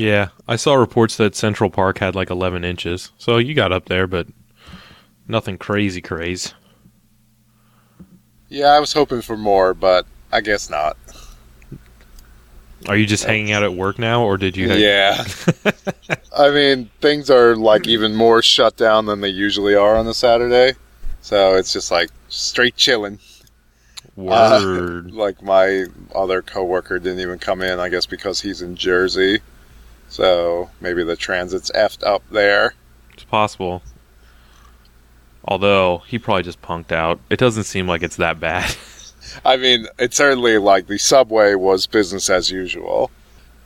Yeah, I saw reports that Central Park had like 11 inches. So you got up there, but nothing crazy crazy. Yeah, I was hoping for more, but I guess not. Are you just hanging out at work now, or did you? Yeah. I mean, things are like even more shut down than they usually are on a Saturday. So it's just like straight chilling. Word. Uh, like my other coworker didn't even come in, I guess because he's in Jersey. So maybe the transit's effed up there. it's possible. Although he probably just punked out. It doesn't seem like it's that bad. I mean, it certainly like the subway was business as usual.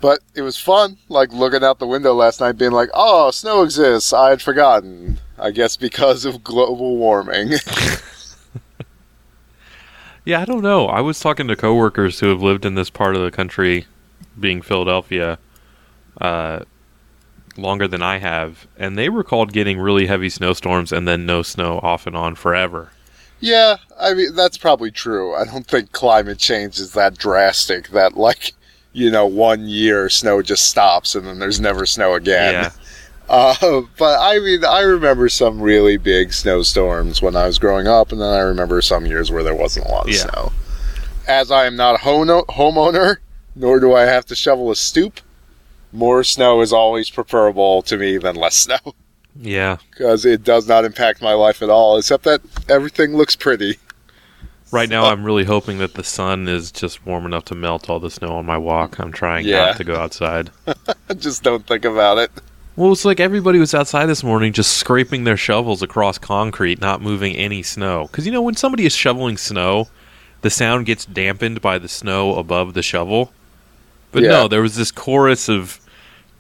But it was fun, like looking out the window last night, being like, "Oh, snow exists." I had forgotten. I guess because of global warming. yeah, I don't know. I was talking to coworkers who have lived in this part of the country, being Philadelphia, uh, longer than I have, and they recalled getting really heavy snowstorms and then no snow off and on forever. yeah, I mean that's probably true. I don't think climate change is that drastic that like, you know, one year snow just stops and then there's never snow again. Yeah. Uh, but I mean, I remember some really big snowstorms when I was growing up, and then I remember some years where there wasn't a lot of Yeah. snow. As I am not a homeowner, nor do I have to shovel a stoop, more snow is always preferable to me than less snow, Yeah. because it does not impact my life at all, except that everything looks pretty. Right now, I'm really hoping that the sun is just warm enough to melt all the snow on my walk. I'm trying Yeah. not to go outside. Just don't think about it. Well, it's like everybody was outside this morning just scraping their shovels across concrete, not moving any snow. Because, you know, when somebody is shoveling snow, the sound gets dampened by the snow above the shovel. But Yeah. no, there was this chorus of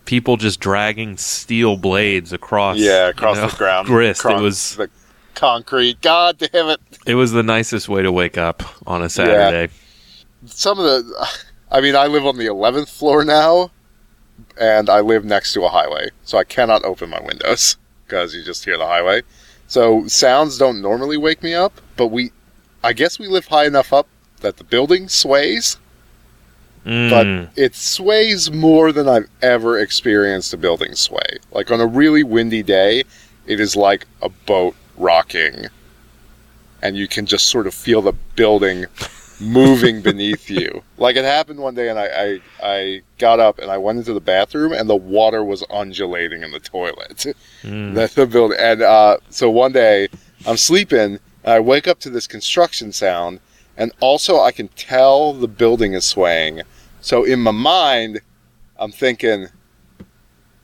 people just dragging steel blades across. Yeah, you across know, the ground. Grist. Cron- it was the concrete. God damn it. it was the nicest way to wake up on a Saturday. some of the i mean i live on the 11th floor now and i live next to a highway so i cannot open my windows because you just hear the highway so sounds don't normally wake me up but we i guess we live high enough up that the building sways Mm. but it sways more than i've ever experienced a building sway like on a really windy day it is like a boat rocking and you can just sort of feel the building moving beneath you. Like it happened one day, and I, I I got up and I went into the bathroom, and the water was undulating in the toilet. Mm. That's the building. And uh, so one day I'm sleeping, and I wake up to this construction sound, and also I can tell the building is swaying. So in my mind, I'm thinking,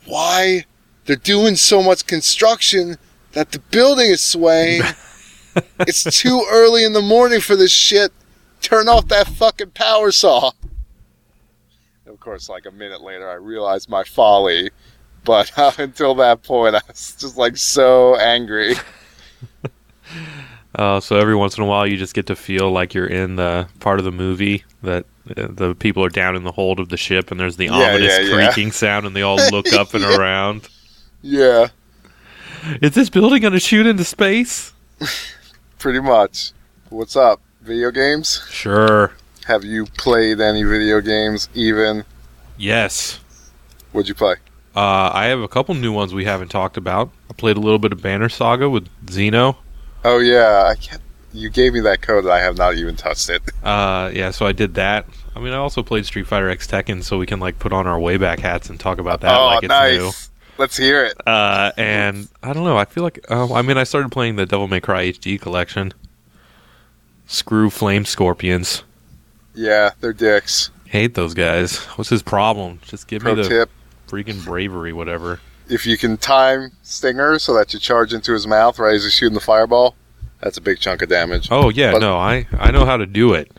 why they're doing so much construction that the building is swaying? it's too early in the morning for this shit. Turn off that fucking power saw. Of course, like a minute later, I realized my folly. But uh, until that point, I was just like so angry. Uh, so every once in a while, you just get to feel like you're in the part of the movie that uh, the people are down in the hold of the ship, and there's the Yeah, ominous yeah, yeah. creaking sound, and they all look up and Yeah. around. Yeah, Is this building going to shoot into space? pretty much. What's up? Video games? Sure. Have you played any video games even? Yes. What'd you play? Uh, I have a couple new ones we haven't talked about. I played a little bit of Banner Saga with Xeno. Oh yeah, I can't. You gave me that code and I have not even touched it. Uh, yeah, so I did that. I mean, I also played Street Fighter X Tekken, so we can like put on our wayback hats and talk about that oh, like it's nice. new. Let's hear it. Uh, and I don't know. I feel like uh, I mean, I started playing the Devil May Cry HD collection. Screw Flame Scorpions. Yeah, they're dicks. Hate those guys. What's his problem? Just give Pro me the tip: freaking bravery, whatever. If you can time Stinger so that you charge into his mouth right as he's shooting the fireball, that's a big chunk of damage. Oh yeah, But- no, I I know how to do it.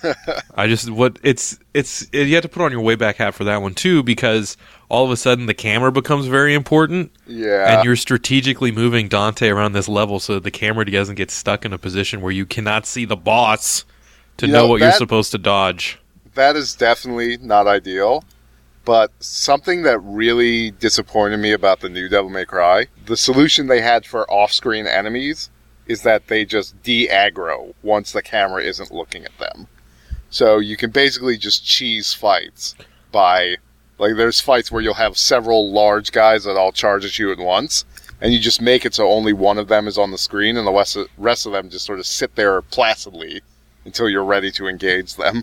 I just what it's it's you have to put on your way back hat for that one too because all of a sudden the camera becomes very important Yeah, and you're strategically moving Dante around this level so that the camera doesn't get stuck in a position where you cannot see the boss to You know, know, what you're supposed to dodge. that is definitely not ideal. But something that really disappointed me about the new Devil May Cry, the solution they had for off-screen enemies is that they just de-aggro once the camera isn't looking at them. So you can basically just cheese fights by Like there's fights where you'll have several large guys that all charge at you at once, and you just make it so only one of them is on the screen, and the rest of, them just sort of sit there placidly until you're ready to engage them.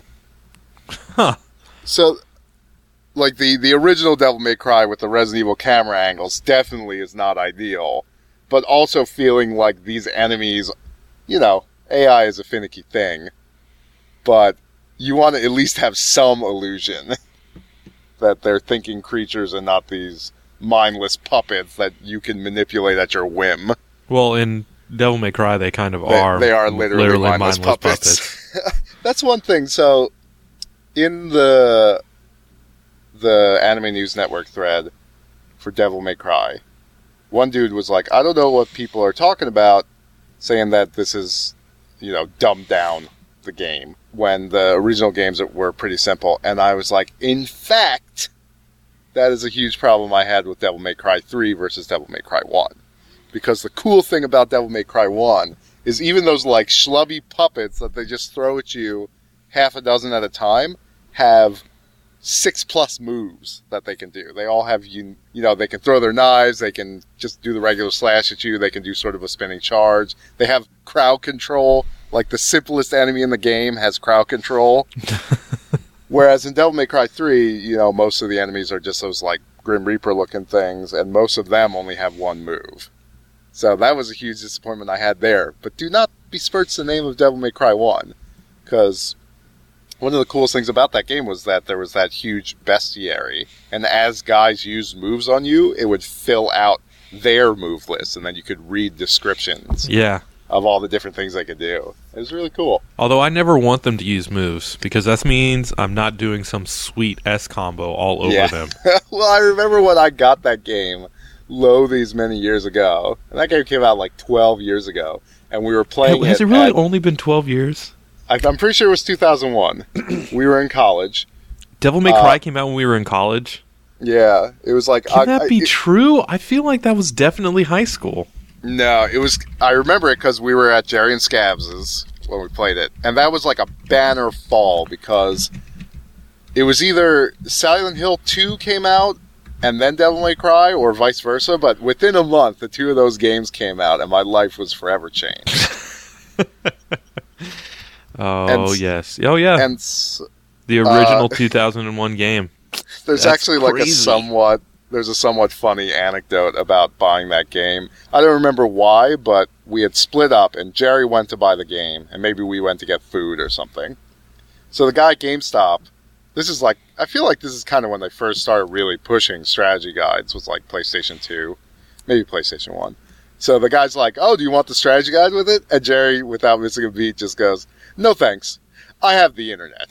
Huh. So, like the the original Devil May Cry with the Resident Evil camera angles definitely is not ideal, but also feeling like these enemies, you know, AI is a finicky thing, but you want to at least have some illusion that they're thinking creatures and not these mindless puppets that you can manipulate at your whim. Well, in Devil May Cry, they kind of They, are. they are literally, mindless, puppets. That's one thing. So, in the the Anime News Network thread for Devil May Cry, one dude was like, "I don't know what people are talking about, saying that this is, you know, dumbed down the game when the original games were pretty simple." And I was like, "In fact." That is a huge problem I had with Devil May Cry 3 versus Devil May Cry 1. Because the cool thing about Devil May Cry 1 is even those like schlubby puppets that they just throw at you half a dozen at a time have six plus moves that they can do. They all have you you know they can throw their knives, they can just do the regular slash at you, they can do sort of a spinning charge. They have crowd control. Like the simplest enemy in the game has crowd control. Whereas in Devil May Cry 3, you know, most of the enemies are just those like Grim Reaper looking things, and most of them only have one move. So that was a huge disappointment I had there. But do not besmirch the name of Devil May Cry 1, because one of the coolest things about that game was that there was that huge bestiary, and as guys used moves on you, it would fill out their move list, and then you could read descriptions Yeah. of all the different things they could do. It was really cool. Although I never want them to use moves because that means I'm not doing some sweet S combo all over Yeah. them. well, I remember when I got that game, lo these many years ago, and that game came out like 12 years ago, and we were playing. Has it it really at- only been 12 years? I- I'm pretty sure it was 2001. we were in college. Devil May Uh, Cry came out when we were in college. Yeah, it was like Can I- that I- be it- true? I feel like that was definitely high school. No, it was. I remember it because we were at Jerry and Scabs's when we played it, and that was like a banner fall because it was either Silent Hill Two came out and then Devil May Cry, or vice versa. But within a month, the two of those games came out, and my life was forever changed. Oh And- yes. Oh yeah. and the uh, original 2001 game. there's That's actually like a somewhat there's a somewhat funny anecdote about buying that game. I don't remember why, but we had split up and Jerry went to buy the game and maybe we went to get food or something. So the guy at GameStop, this is like I feel like this is kind of when they first started really pushing strategy guides was like PlayStation 2, maybe PlayStation 1. So the guy's like, "Oh, do you want the strategy guide with it?" And Jerry without missing a beat just goes, "No thanks. I have the internet."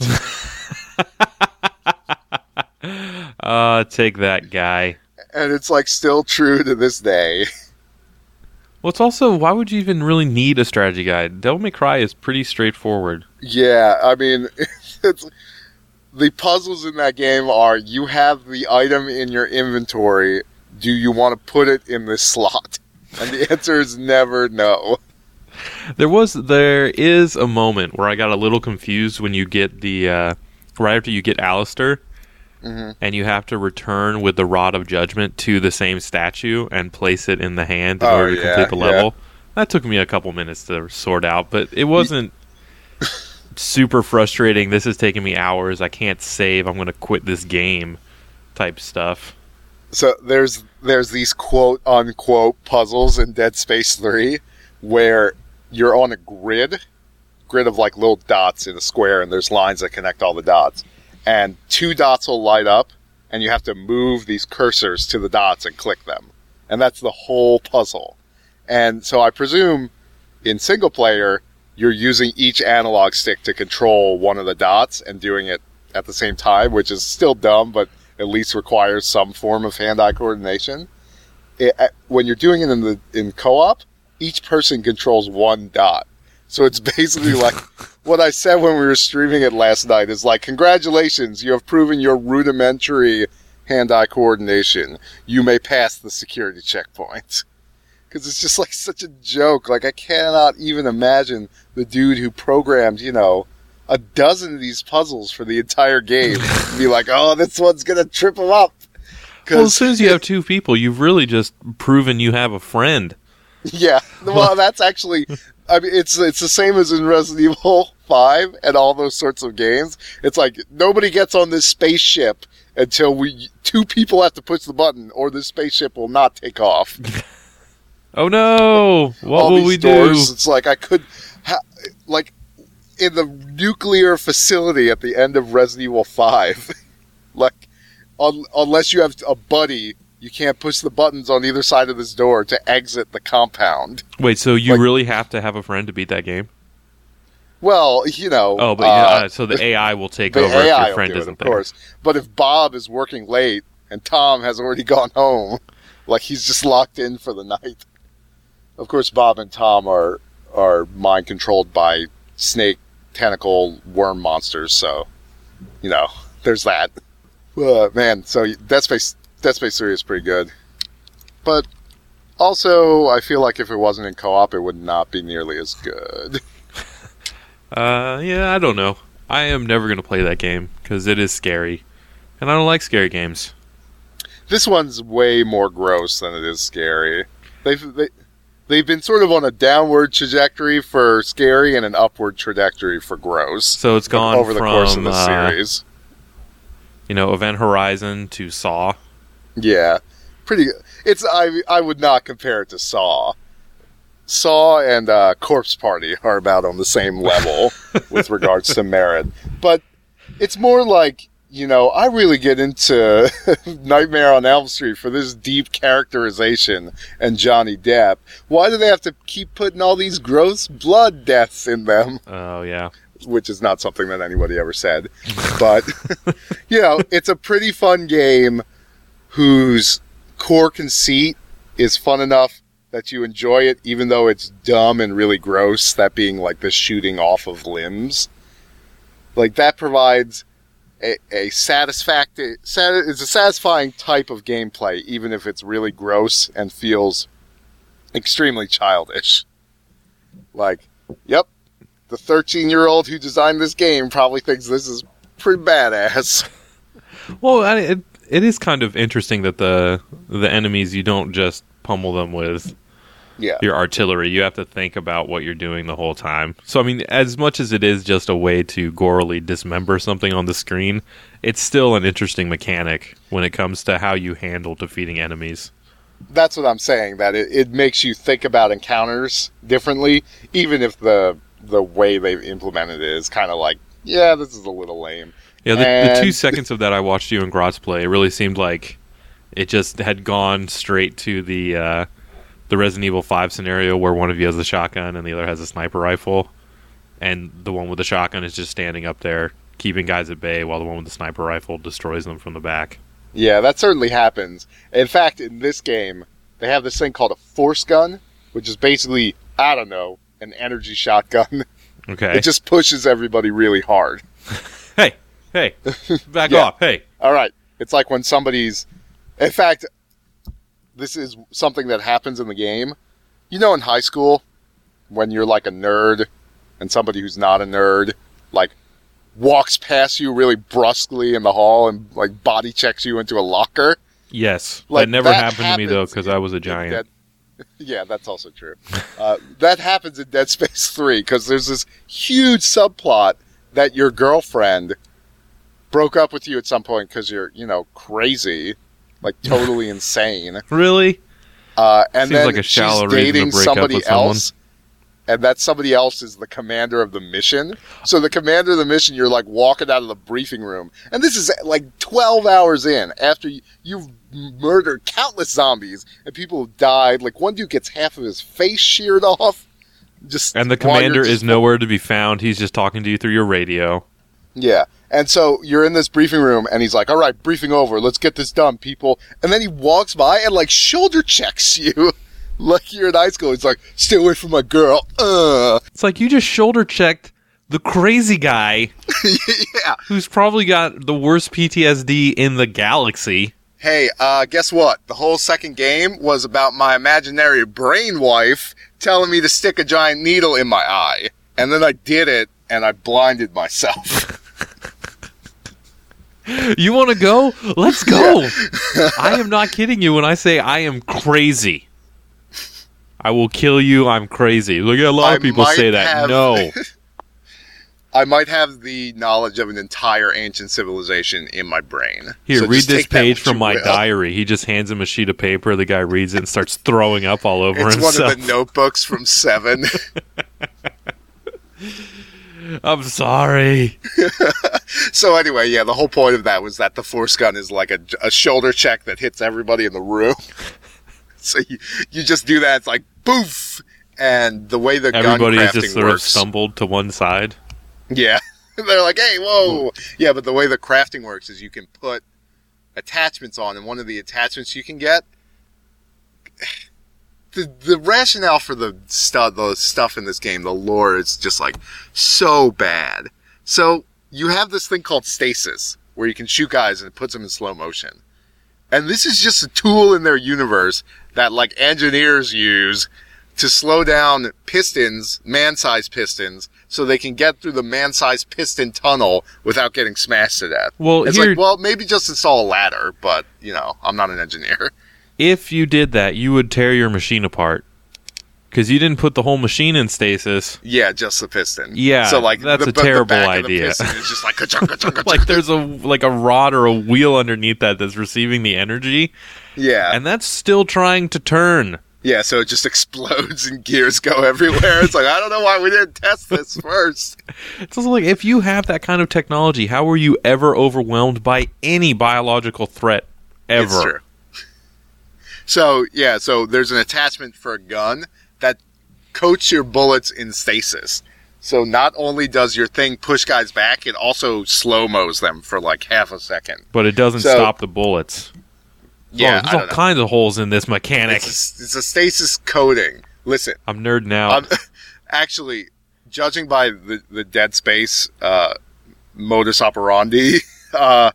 Uh, take that guy. and it's like still true to this day. Well, it's also why would you even really need a strategy guide? Devil May Cry is pretty straightforward. Yeah, I mean, it's the puzzles in that game are you have the item in your inventory. Do you want to put it in this slot? And the answer is never no. There was there is a moment where I got a little confused when you get the uh, right after you get Alastor hmm and you have to return with the Rod of Judgment to the same statue and place it in the hand in Oh, order to yeah, complete the yeah. level. That took me a couple minutes to sort out, but it wasn't super frustrating. This is taking me hours. I can't save. I'm going to quit this game type stuff. So there's there's these quote unquote puzzles in Dead Space Three where you're on a grid, grid of like little dots in a square, and there's lines that connect all the dots, and two dots will light up, and you have to move these cursors to the dots and click them, and that's the whole puzzle. And so I presume in single player you're using each analog stick to control one of the dots and doing it at the same time, which is still dumb, but at least requires some form of hand-eye coordination. It, uh, when you're doing it in the in co-op, each person controls one dot. So it's basically like what I said when we were streaming it last night is like, congratulations, you have proven your rudimentary hand-eye coordination. You may pass the security checkpoint. Because it's just like such a joke. Like I cannot even imagine the dude who programmed, you know, a dozen of these puzzles for the entire game. be like, oh, this one's gonna trip him up. Well, as soon as you have two people, you've really just proven you have a friend. Yeah, well, that's actually. I mean, it's it's the same as in Resident Evil Five and all those sorts of games. It's like nobody gets on this spaceship until we two people have to push the button, or this spaceship will not take off. oh no! What all will these we doors, do? It's like I could, ha- like, in the nuclear facility at the end of Resident Evil Five, like, un- unless you have a buddy. You can't push the buttons on either side of this door to exit the compound. Wait, so you like- really have to have a friend to beat that game? Well, you know. Oh, but uh, yeah, uh, so the AI will take the over AI if your friend do it, isn't of there. course. But if Bob is working late and Tom has already gone home, like he's just locked in for the night. Of course, Bob and Tom are are mind controlled by snake tentacle worm monsters. So, you know, there's that. Uh, man, so Dead Space Dead Space Three is pretty good, but also I feel like if it wasn't in co-op, it would not be nearly as good. Uh, yeah, I don't know. I am never going to play that game because it is scary, and I don't like scary games. this one's way more gross than it is scary. They've they, they've been sort of on a downward trajectory for scary and an upward trajectory for gross So it's gone over the from course of the uh, series. you know Event Horizon to Saw. Yeah, pretty. It's I I would not compare it to Saw. Saw and uh, Corpse Party are about on the same level with regards to merit, but it's more like you know I really get into Nightmare on Elm Street for this deep characterization and Johnny Depp. Why do they have to keep putting all these gross blood deaths in them? Oh yeah, which is not something that anybody ever said. But, you know, it's a pretty fun game whose core conceit is fun enough that you enjoy it, even though it's dumb and really gross, that being like the shooting off of limbs. Like, that provides a, a satisfactory, sat, it's a satisfying type of gameplay, even if it's really gross and feels extremely childish. Like, yep, the 13 year old who designed this game probably thinks this is pretty badass. Well, I, it, it is kind of interesting that the the enemies you don't just pummel them with Yeah. your artillery. You have to think about what you're doing the whole time. So I mean, as much as it is just a way to gorily dismember something on the screen, it's still an interesting mechanic when it comes to how you handle defeating enemies. That's what I'm saying, that it, it makes you think about encounters differently, even if the the way they've implemented it is kind of like, yeah, this is a little lame. Yeah, the, the two seconds of that I watched you and Gratz play, it really seemed like it just had gone straight to the uh, the Resident Evil Five scenario where one of you has a shotgun and the other has a sniper rifle, and the one with the shotgun is just standing up there keeping guys at bay while the one with the sniper rifle destroys them from the back. Yeah, that certainly happens. In fact, in this game, they have this thing called a force gun, which is basically, I don't know, an energy shotgun. Okay. It just pushes everybody really hard. hey, hey, back Yeah. off. Hey, All right. It's like when somebody's. In fact, this is something that happens in the game. You know, in high school, when you're like a nerd and somebody who's not a nerd, like, walks past you really brusquely in the hall and, like, body checks you into a locker. yes, Like, that never that happened to me though because I was a giant. Dead- yeah, that's also true. Uh, that happens in Dead Space 3 because there's this huge subplot that your girlfriend broke up with you at some point because you're, you know, crazy, like totally insane. Really? Uh, and Seems then like a shallow she's reason to dating break up somebody with someone. else. And that somebody else is the commander of the mission. So the commander of the mission, you're like walking out of the briefing room, and this is like 12 hours in after you, you've murdered countless zombies and people have died. Like one dude gets half of his face sheared off. Just And the commander is nowhere to be found. He's just talking to you through your radio. Yeah. And so you're in this briefing room and he's like, all right, briefing over. Let's get this done, people. And then he walks by and like shoulder checks you like you're in high school. He's like, stay away from my girl. Uh. It's like you just shoulder checked the crazy guy yeah. who's probably got the worst PTSD in the galaxy. Hey, uh, guess what? The whole second game was about my imaginary brain wife telling me to stick a giant needle in my eye. And then I did it and I blinded myself. You want to go? Let's go. I am not kidding you when I say I am crazy. I will kill you. I'm crazy. Look at a lot of people say that. have- No. I might have the knowledge of an entire ancient civilization in my brain. Here, So read this page from my will. diary. He just hands him a sheet of paper. The guy reads it and starts throwing up all over It's himself. It's one of the notebooks from Seven. I'm sorry. so anyway, yeah, the whole point of that was that the force gun is like a, a shoulder check that hits everybody in the room. so you, you just do that. It's like poof, and the way the Everybody gun crafting just sort of stumbled to one side. Yeah. They're like, hey, whoa. Yeah, but the way the crafting works is you can put attachments on, and one of the attachments you can get. The, the rationale for the stuff the stuff in this game, the lore is just like so bad. So you have this thing called stasis, where you can shoot guys and it puts them in slow motion. And this is just a tool in their universe that like engineers use to slow down pistons, man-sized pistons, so they can get through the man-sized piston tunnel without getting smashed to death. Well, it's here, like, well, maybe just install a ladder, but you know, I'm not an engineer. if you did that, you would tear your machine apart because you didn't put the whole machine in stasis. Yeah, just the piston. Yeah, so like that's the, a the terrible idea. is just like ka-chunk, ka-chunk, ka-chunk. Like there's a like a rod or a wheel underneath that that's receiving the energy, yeah, and that's still trying to turn. yeah. So it just explodes and gears go everywhere. It's like I don't know why we didn't test this first. It's also like if you have that kind of technology, how were you ever overwhelmed by any biological threat ever? So yeah, so there's an attachment for a gun that coats your bullets in stasis. So not only does your thing push guys back, it also slow mos them for like half a second. But it doesn't So- stop the bullets. Yeah, oh, there's all know. kinds of holes in this mechanic. It's a, it's a stasis coating. Listen, I'm nerding out. um, actually, judging by the the Dead Space uh, modus operandi, uh,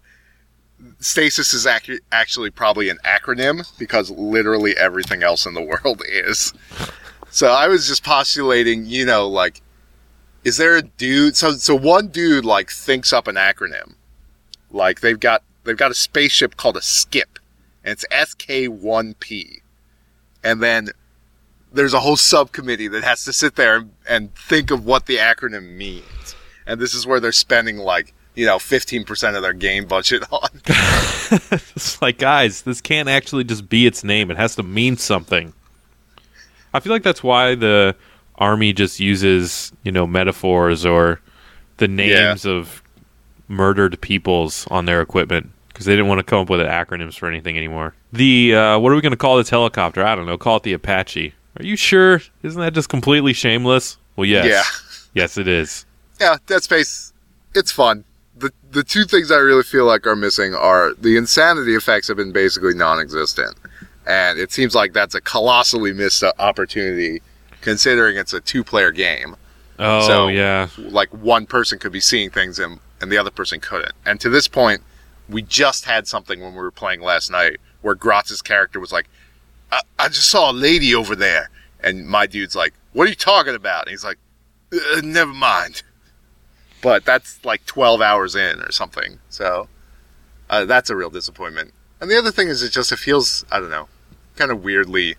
stasis is ac- actually probably an acronym because literally everything else in the world is. So I was just postulating, you know, like, is there a dude? So so one dude like thinks up an acronym, like they've got they've got a spaceship called a Skip, and it's SK1P, and then there's a whole subcommittee that has to sit there and, and think of what the acronym means. And this is where they're spending like, you know, 15% of their game budget on. it's like, guys, this can't actually just be its name. It has to mean something. I feel like that's why the army just uses, you know, metaphors or the names of murdered peoples on their equipment because they didn't want to come up with acronyms for anything anymore. The uh, what are we going to call this helicopter? I don't know. Call it the Apache. Are you sure? Isn't that just completely shameless? Well, yes. Yeah. Yes, it is. Yeah, Dead Space, it's fun. The, two things I really feel like are missing are the insanity effects have been basically non existent. And it seems like that's a colossally missed uh, opportunity considering it's a two player game. Oh, So- yeah. like one person could be seeing things and, and the other person couldn't. And to this point, we just had something when we were playing last night where Grotz's character was like, I, I just saw a lady over there. And my dude's like, What are you talking about? And he's like, uh, Never mind. But that's like 12 hours in or something. So uh, that's a real disappointment. And the other thing is, it just it feels, I don't know, kind of weirdly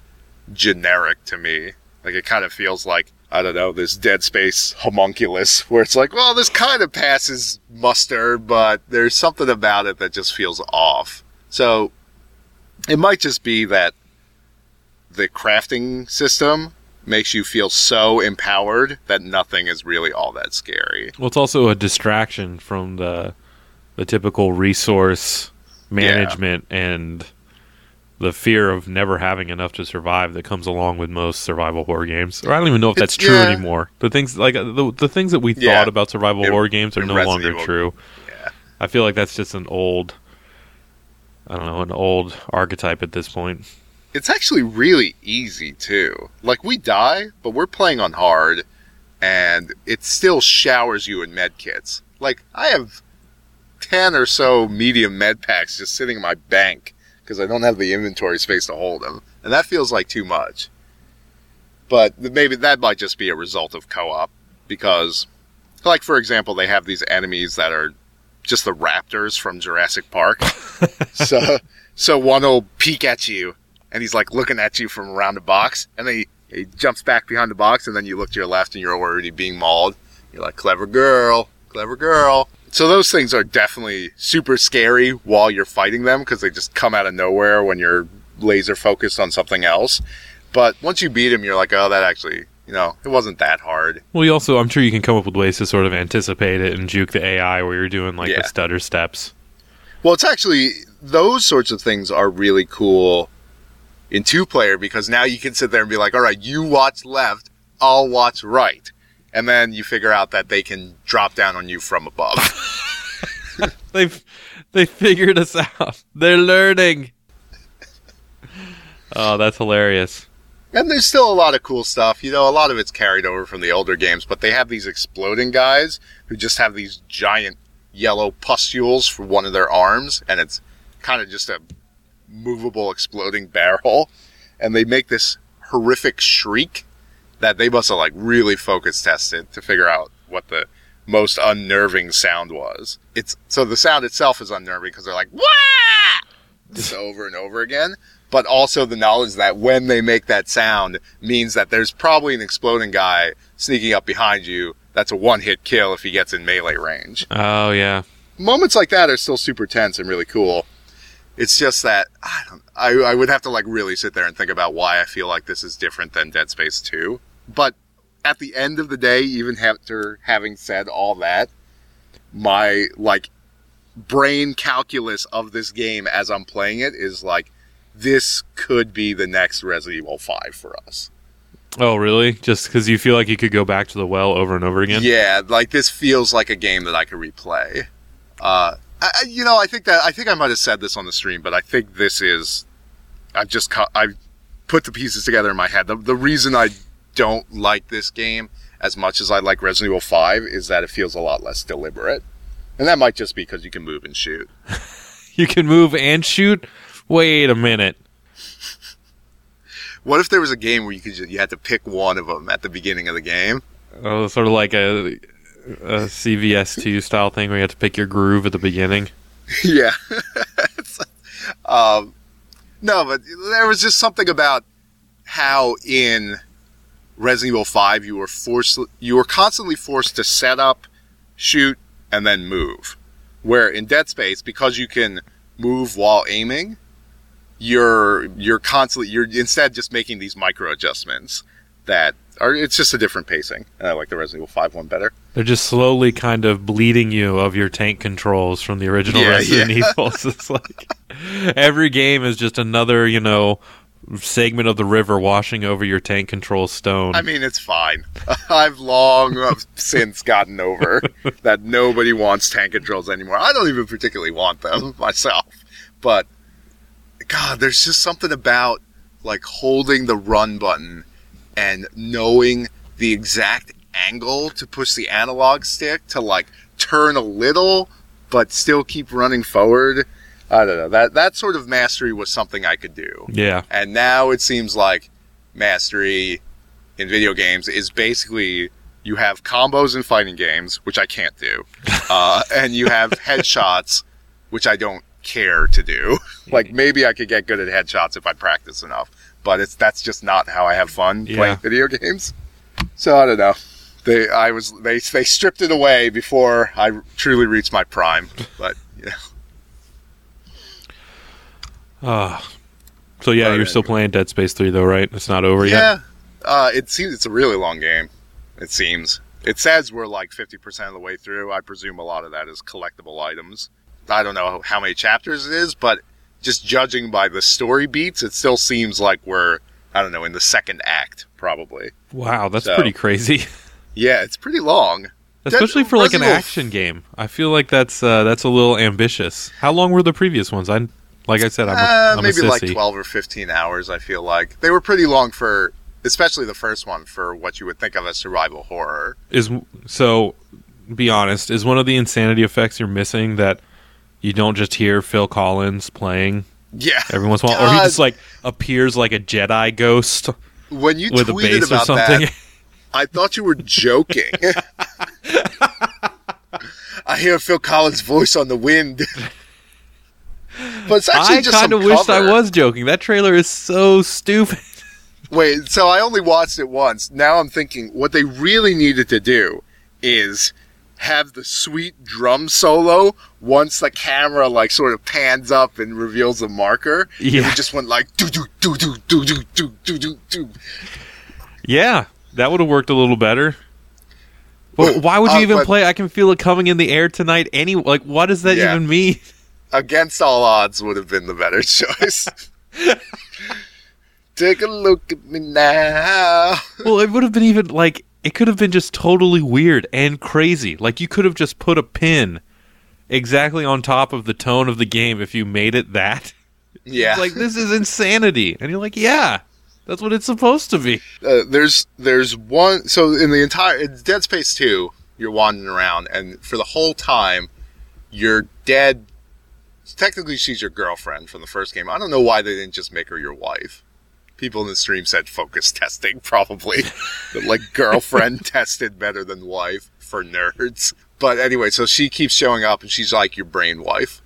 generic to me. Like it kind of feels like I don't know this Dead Space homunculus, where it's like, well, this kind of passes muster, but there's something about it that just feels off. So it might just be that the crafting system makes you feel so empowered that nothing is really all that scary. Well, it's also a distraction from the the typical resource management and the fear of never having enough to survive that comes along with most survival horror games. Or I don't even know if that's It's- true yeah. anymore. The things like uh, the, the things that we Yeah. thought about survival In- horror games are no Resident longer Evil. true. Yeah. I feel like that's just an old I don't know, an old archetype at this point. It's actually really easy too. Like we die, but we're playing on hard, and it still showers you in med kits. Like I have ten or so medium med packs just sitting in my bank because I don't have the inventory space to hold them, and that feels like too much. But maybe that might just be a result of co-op because Like for example, they have these enemies that are just the raptors from Jurassic Park. so so one will peek at you and he's like looking at you from around the box and then he, he jumps back behind the box and then you look to your left and you're already being mauled. You're like, clever girl, clever girl. So those things are definitely super scary while you're fighting them because they just come out of nowhere when you're laser focused on something else. But once you beat them, you're like, oh, that actually, you know, it wasn't that hard. Well, you also, I'm sure you can come up with ways to sort of anticipate it and juke the AI where you're doing like Yeah. the stutter steps. Well, it's actually those sorts of things are really cool in two player because now you can sit there and be like, all right, you watch left, I'll watch right. And then you figure out that they can drop down on you from above. They've they figured us out. They're learning. Oh, that's hilarious. and there's still a lot of cool stuff. You know, a lot of it's carried over from the older games, but they have these exploding guys who just have these giant yellow pustules for one of their arms, and it's kind of just a movable exploding barrel. And they make this horrific shriek that they must have like really focus tested to figure out what the most unnerving sound was. It's so the sound itself is unnerving because they're like wah just over and over again. But also the knowledge that when they make that sound means that there's probably an exploding guy sneaking up behind you. That's a one hit kill if he gets in melee range. Oh yeah. Moments like that are still super tense and really cool. It's just that I don't. I, I would have to like really sit there and think about why I feel like this is different than Dead Space 2. But at the end of the day, even after having said all that, my like brain calculus of this game as I'm playing it is like this could be the next Resident Evil 5 for us. Oh really? Just because you feel like you could go back to the well over and over again? Yeah, like this feels like a game that I could replay. Uh, I, you know, I think that I think I might have said this on the stream, but I think this is. I've just. I've put the pieces together in my head. The, the reason I don't like this game as much as I like Resident Evil Five is that it feels a lot less deliberate, and that might just be because you can move and shoot. You can move and shoot. Wait a minute. What if there was a game where you could just, you had to pick one of them at the beginning of the game? Oh, sort of like a, a CVS two style thing where you have to pick your groove at the beginning. yeah. um, no, but there was just something about how in Resident Evil 5 you were forced you were constantly forced to set up, shoot, and then move. Where in Dead Space, because you can move while aiming, you're you're constantly you're instead just making these micro adjustments that are it's just a different pacing. And I like the Resident Evil 5 one better. They're just slowly kind of bleeding you of your tank controls from the original Yeah, Resident yeah. Evil. So it's like every game is just another, you know, segment of the river washing over your tank control stone. I mean, it's fine. I've long uh, since gotten over that nobody wants tank controls anymore. I don't even particularly want them myself. But, God, there's just something about, like, holding the run button and knowing the exact angle to push the analog stick to, like, turn a little, but still keep running forward. I don't know. That, that sort of mastery was something I could do. yeah. And now it seems like mastery in video games is basically you have combos in fighting games, which I can't do, uh, and you have headshots, which I don't care to do. like maybe I could get good at headshots if I practice enough, but it's that's just not how I have fun Yeah. playing video games. So I don't know. They I was they they stripped it away before I truly reached my prime, but yeah. Ah. so yeah, But you're still playing Dead Space 3 though, right? It's not over yet. Yeah, uh, it seems it's a really long game. It seems. It says we're like 50% of the way through. I presume a lot of that is collectible items. I don't know how many chapters it is, but just judging by the story beats, it still seems like we're, I don't know, in the second act, probably. Wow, that's So- pretty crazy. Yeah, it's pretty long. Especially for like an action game. I feel like that's uh, that's a little ambitious. How long were the previous ones? I like I said, I'm a, Uh, I'm a maybe like 12 or 15 hours, I feel like. They were pretty long for, especially the first one, for what you would think of as survival horror. Is so. Be honest. Is one of the insanity effects you're missing that you don't just hear Phil Collins playing Yeah. every once in a while, or he just like appears like a Jedi ghost When you with a tweeted bass or something? that, I thought you were joking. I hear Phil Collins' voice on the wind. but it's actually I just kind of wished I was joking. That trailer is so stupid. Wait, so I only watched it once. Now I'm thinking what they really needed to do is have the sweet drum solo once the camera like sort of pans up and reveals the marker. Yeah. It just went like do do do do do do do do do do. Yeah, that would have worked a little better. But why would you Uh, even but- play? I can feel it coming in the air tonight. Any like, what does that Yeah. even mean? Against all odds would have been the better choice. Take a look at me now. well, it would have been even like it could have been just totally weird and crazy. Like you could have just put a pin exactly on top of the tone of the game if you made it that. Yeah. Like this is insanity, and you're like, yeah, that's what it's supposed to be. uh, there's there's one so in the entire in Dead Space 2 you're wandering around and for the whole time you're dead technically she's your girlfriend from the first game I don't know why they didn't just make her your wife people in the stream said focus testing probably like girlfriend tested better than wife for nerds but anyway so she keeps showing up and she's like your brain wife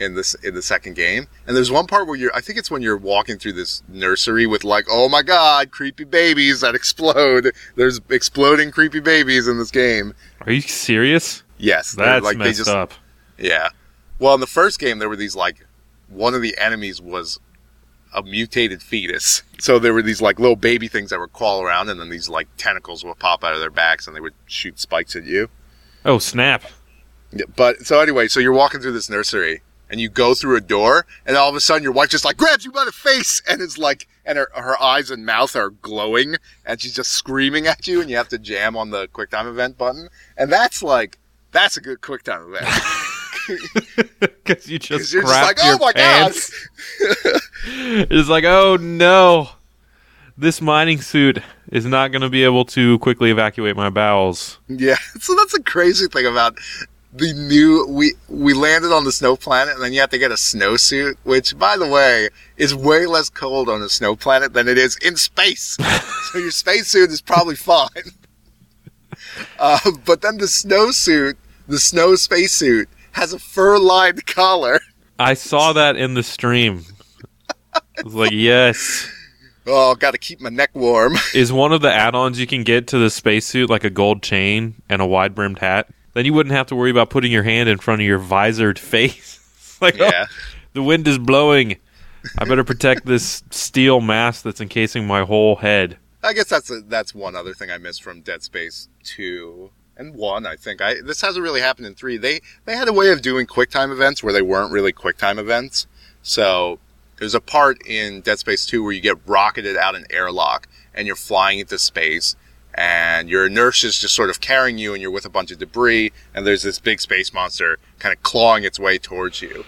in this in the second game. And there's one part where you're I think it's when you're walking through this nursery with like, oh my god, creepy babies that explode. There's exploding creepy babies in this game. Are you serious? Yes, That's like messed up. yeah. Well, in the first game there were these like one of the enemies was a mutated fetus. So there were these like little baby things that would crawl around and then these like tentacles would pop out of their backs and they would shoot spikes at you. Oh snap! Yeah, But so anyway, so you're walking through this nursery and you go through a door and all of a sudden your wife just like grabs you by the face and is like, and her, her eyes and mouth are glowing and she's just screaming at you and you have to jam on the QuickTime event button. And that's like, that's a good QuickTime event. Because you just you're just crapped like, oh your my pants. it's like, oh no, this mining suit is not going to be able to quickly evacuate my bowels. Yeah. So that's a crazy thing about the new, we, we landed on the snow planet and then you have to get a snowsuit, which by the way, is way less cold on a snow planet than it is in space. so your spacesuit is probably fine. Uh, but then the snowsuit, the snow spacesuit, has a fur-lined collar. I saw that in the stream. I was like, yes. Oh, got to keep my neck warm. Is one of the add-ons you can get to the spacesuit like a gold chain and a wide-brimmed hat? Then you wouldn't have to worry about putting your hand in front of your visored face. like, oh, Yeah. the wind is blowing. I better protect this steel mask that's encasing my whole head. I guess that's a, that's one other thing I missed from Dead Space two and one. I think I this hasn't really happened in three. They they had a way of doing QuickTime events where they weren't really QuickTime events. So there's a part in Dead Space two where you get rocketed out an airlock and you're flying into space. And your nurse is just sort of carrying you, and you're with a bunch of debris. And there's this big space monster kind of clawing its way towards you.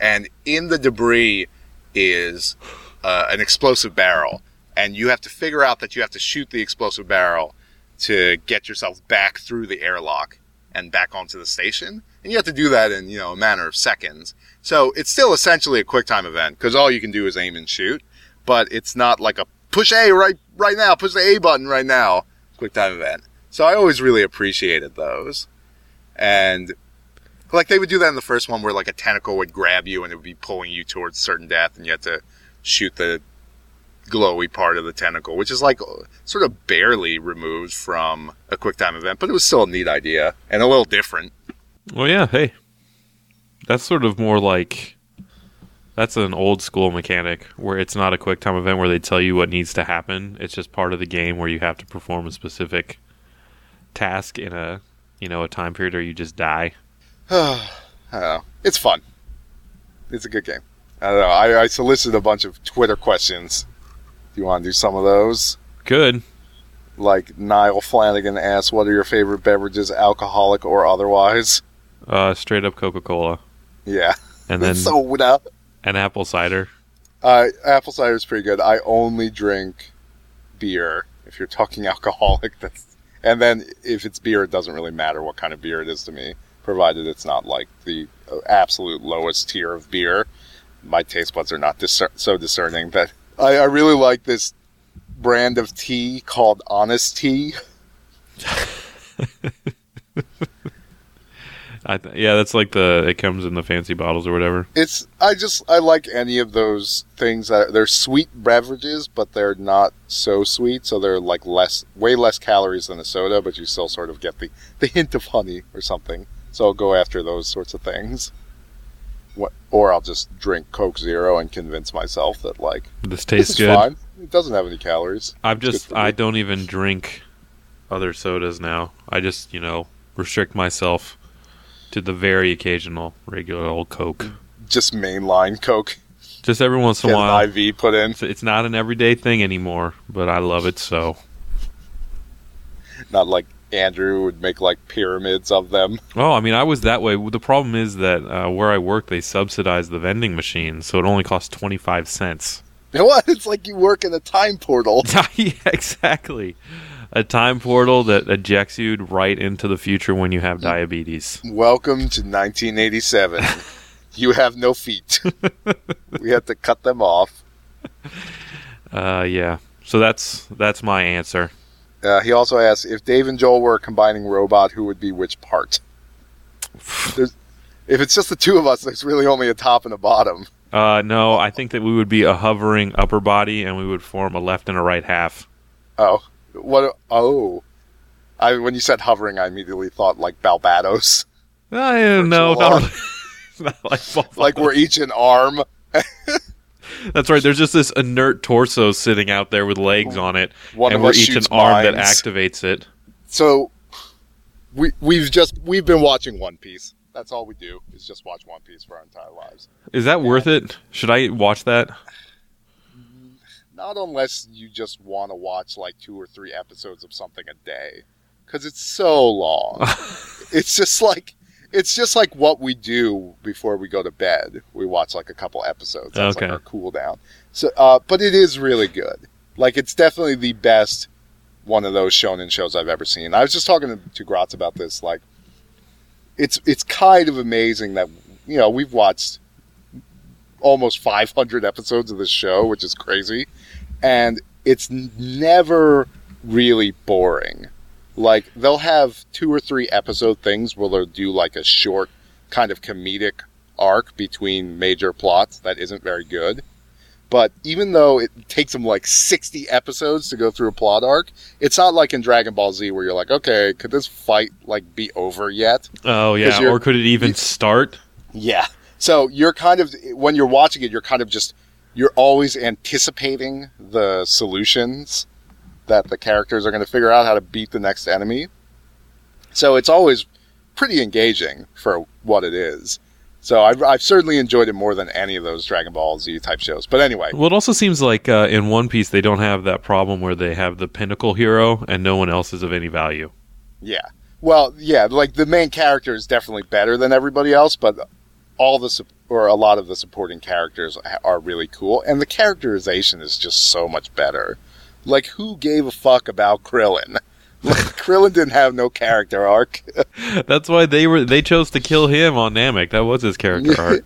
And in the debris is uh, an explosive barrel, and you have to figure out that you have to shoot the explosive barrel to get yourself back through the airlock and back onto the station. And you have to do that in you know a matter of seconds. So it's still essentially a quick time event because all you can do is aim and shoot, but it's not like a push A right right now, push the A button right now quick time event. So I always really appreciated those, and like they would do that in the first one where like a tentacle would grab you and it would be pulling you towards certain death, and you had to shoot the glowy part of the tentacle, which is like sort of barely removed from a QuickTime event, but it was still a neat idea and a little different. Well, yeah, hey. That's sort of more like that's an old school mechanic where it's not a quick time event where they tell you what needs to happen. It's just part of the game where you have to perform a specific task in a, you know, a time period or you just die. Know. It's fun. It's a good game. I don't know. I, I solicited a bunch of Twitter questions. Do you want to do some of those? Good. Like Niall Flanagan asked, "What are your favorite beverages, alcoholic or otherwise?" Uh, straight up Coca-Cola Yeah, and then so uh, an apple cider. uh, apple cider is pretty good. I only drink beer. If you're talking alcoholic, that's and then if it's beer, it doesn't really matter what kind of beer it is to me, provided it's not like the uh, absolute lowest tier of beer. My taste buds are not discer- so discerning, but I, I really like this brand of tea called Honest Tea. I th- yeah, that's like the it comes in the fancy bottles or whatever. It's I just I like any of those things that they're sweet beverages, but they're not so sweet, so they're like less, way less calories than a soda, but you still sort of get the the hint of honey or something. So I'll go after those sorts of things. What, or I'll just drink Coke Zero and convince myself that like This this tastes is good. fine. It doesn't have any calories. I've just I don't even drink other sodas now. I just you know restrict myself to the very occasional regular old Coke. Just mainline Coke. Just every once in a while. an IV put in. It's, it's not an everyday thing anymore, but I love it so. Not like Andrew would make like pyramids of them. Oh, I mean, I was that way. The problem is that uh, where I work, they subsidize the vending machine, so it only costs twenty five cents. What? It's like you work in a time portal. yeah, exactly. A time portal that ejects you right into the future when you have diabetes. Welcome to 1987. you have no feet. we have to cut them off. Uh, yeah. So that's that's my answer. Uh, he also asks if Dave and Joel were a combining robot, who would be which part? There's, if it's just the two of us, there's really only a top and a bottom. Uh, no, I think that we would be a hovering upper body, and we would form a left and a right half. Oh, what? Oh, I when you said hovering, I immediately thought like Balbados, I don't know. Not, not like like we're each an arm. That's right. There's just this inert torso sitting out there with legs on it, One and we're each an arm that activates it. So we we've just we've been watching One Piece. That's all we do is just watch One Piece for our entire lives. Is that worth it? Should I watch that? Not unless you just want to watch like two or three episodes of something a day, because it's so long. it's just like it's just like what we do before we go to bed. We watch like a couple episodes. That's Okay. like our cool down. So, uh, but it is really good. Like it's definitely the best one of those shonen shows I've ever seen. I was just talking to, to Gratz about this. Like, it's it's kind of amazing that you know we've watched almost 500 episodes of this show, which is crazy, and it's never really boring. Like they'll have two or three episode things where they'll do like a short kind of comedic arc between major plots that isn't very good. But even though it takes them like 60 episodes to go through a plot arc, it's not like in Dragon Ball Z where you're like, okay, could this fight like be over yet? Oh yeah, or could it even start? Yeah. So you're kind of when you're watching it, you're kind of just you're always anticipating the solutions that the characters are going to figure out how to beat the next enemy. So it's always pretty engaging for what it is. So I've, I've certainly enjoyed it more than any of those Dragon Ball Z type shows. But anyway, Well, it also seems like uh, in One Piece they don't have that problem where they have the pinnacle hero and no one else is of any value. yeah. Well, yeah, like the main character is definitely better than everybody else, but all the or a lot of the supporting characters ha- are really cool, and the characterization is just so much better. Like, who gave a fuck about Krillin? Like, Krillin didn't have no character arc. That's why they were they chose to kill him on Namek. That was his character arc.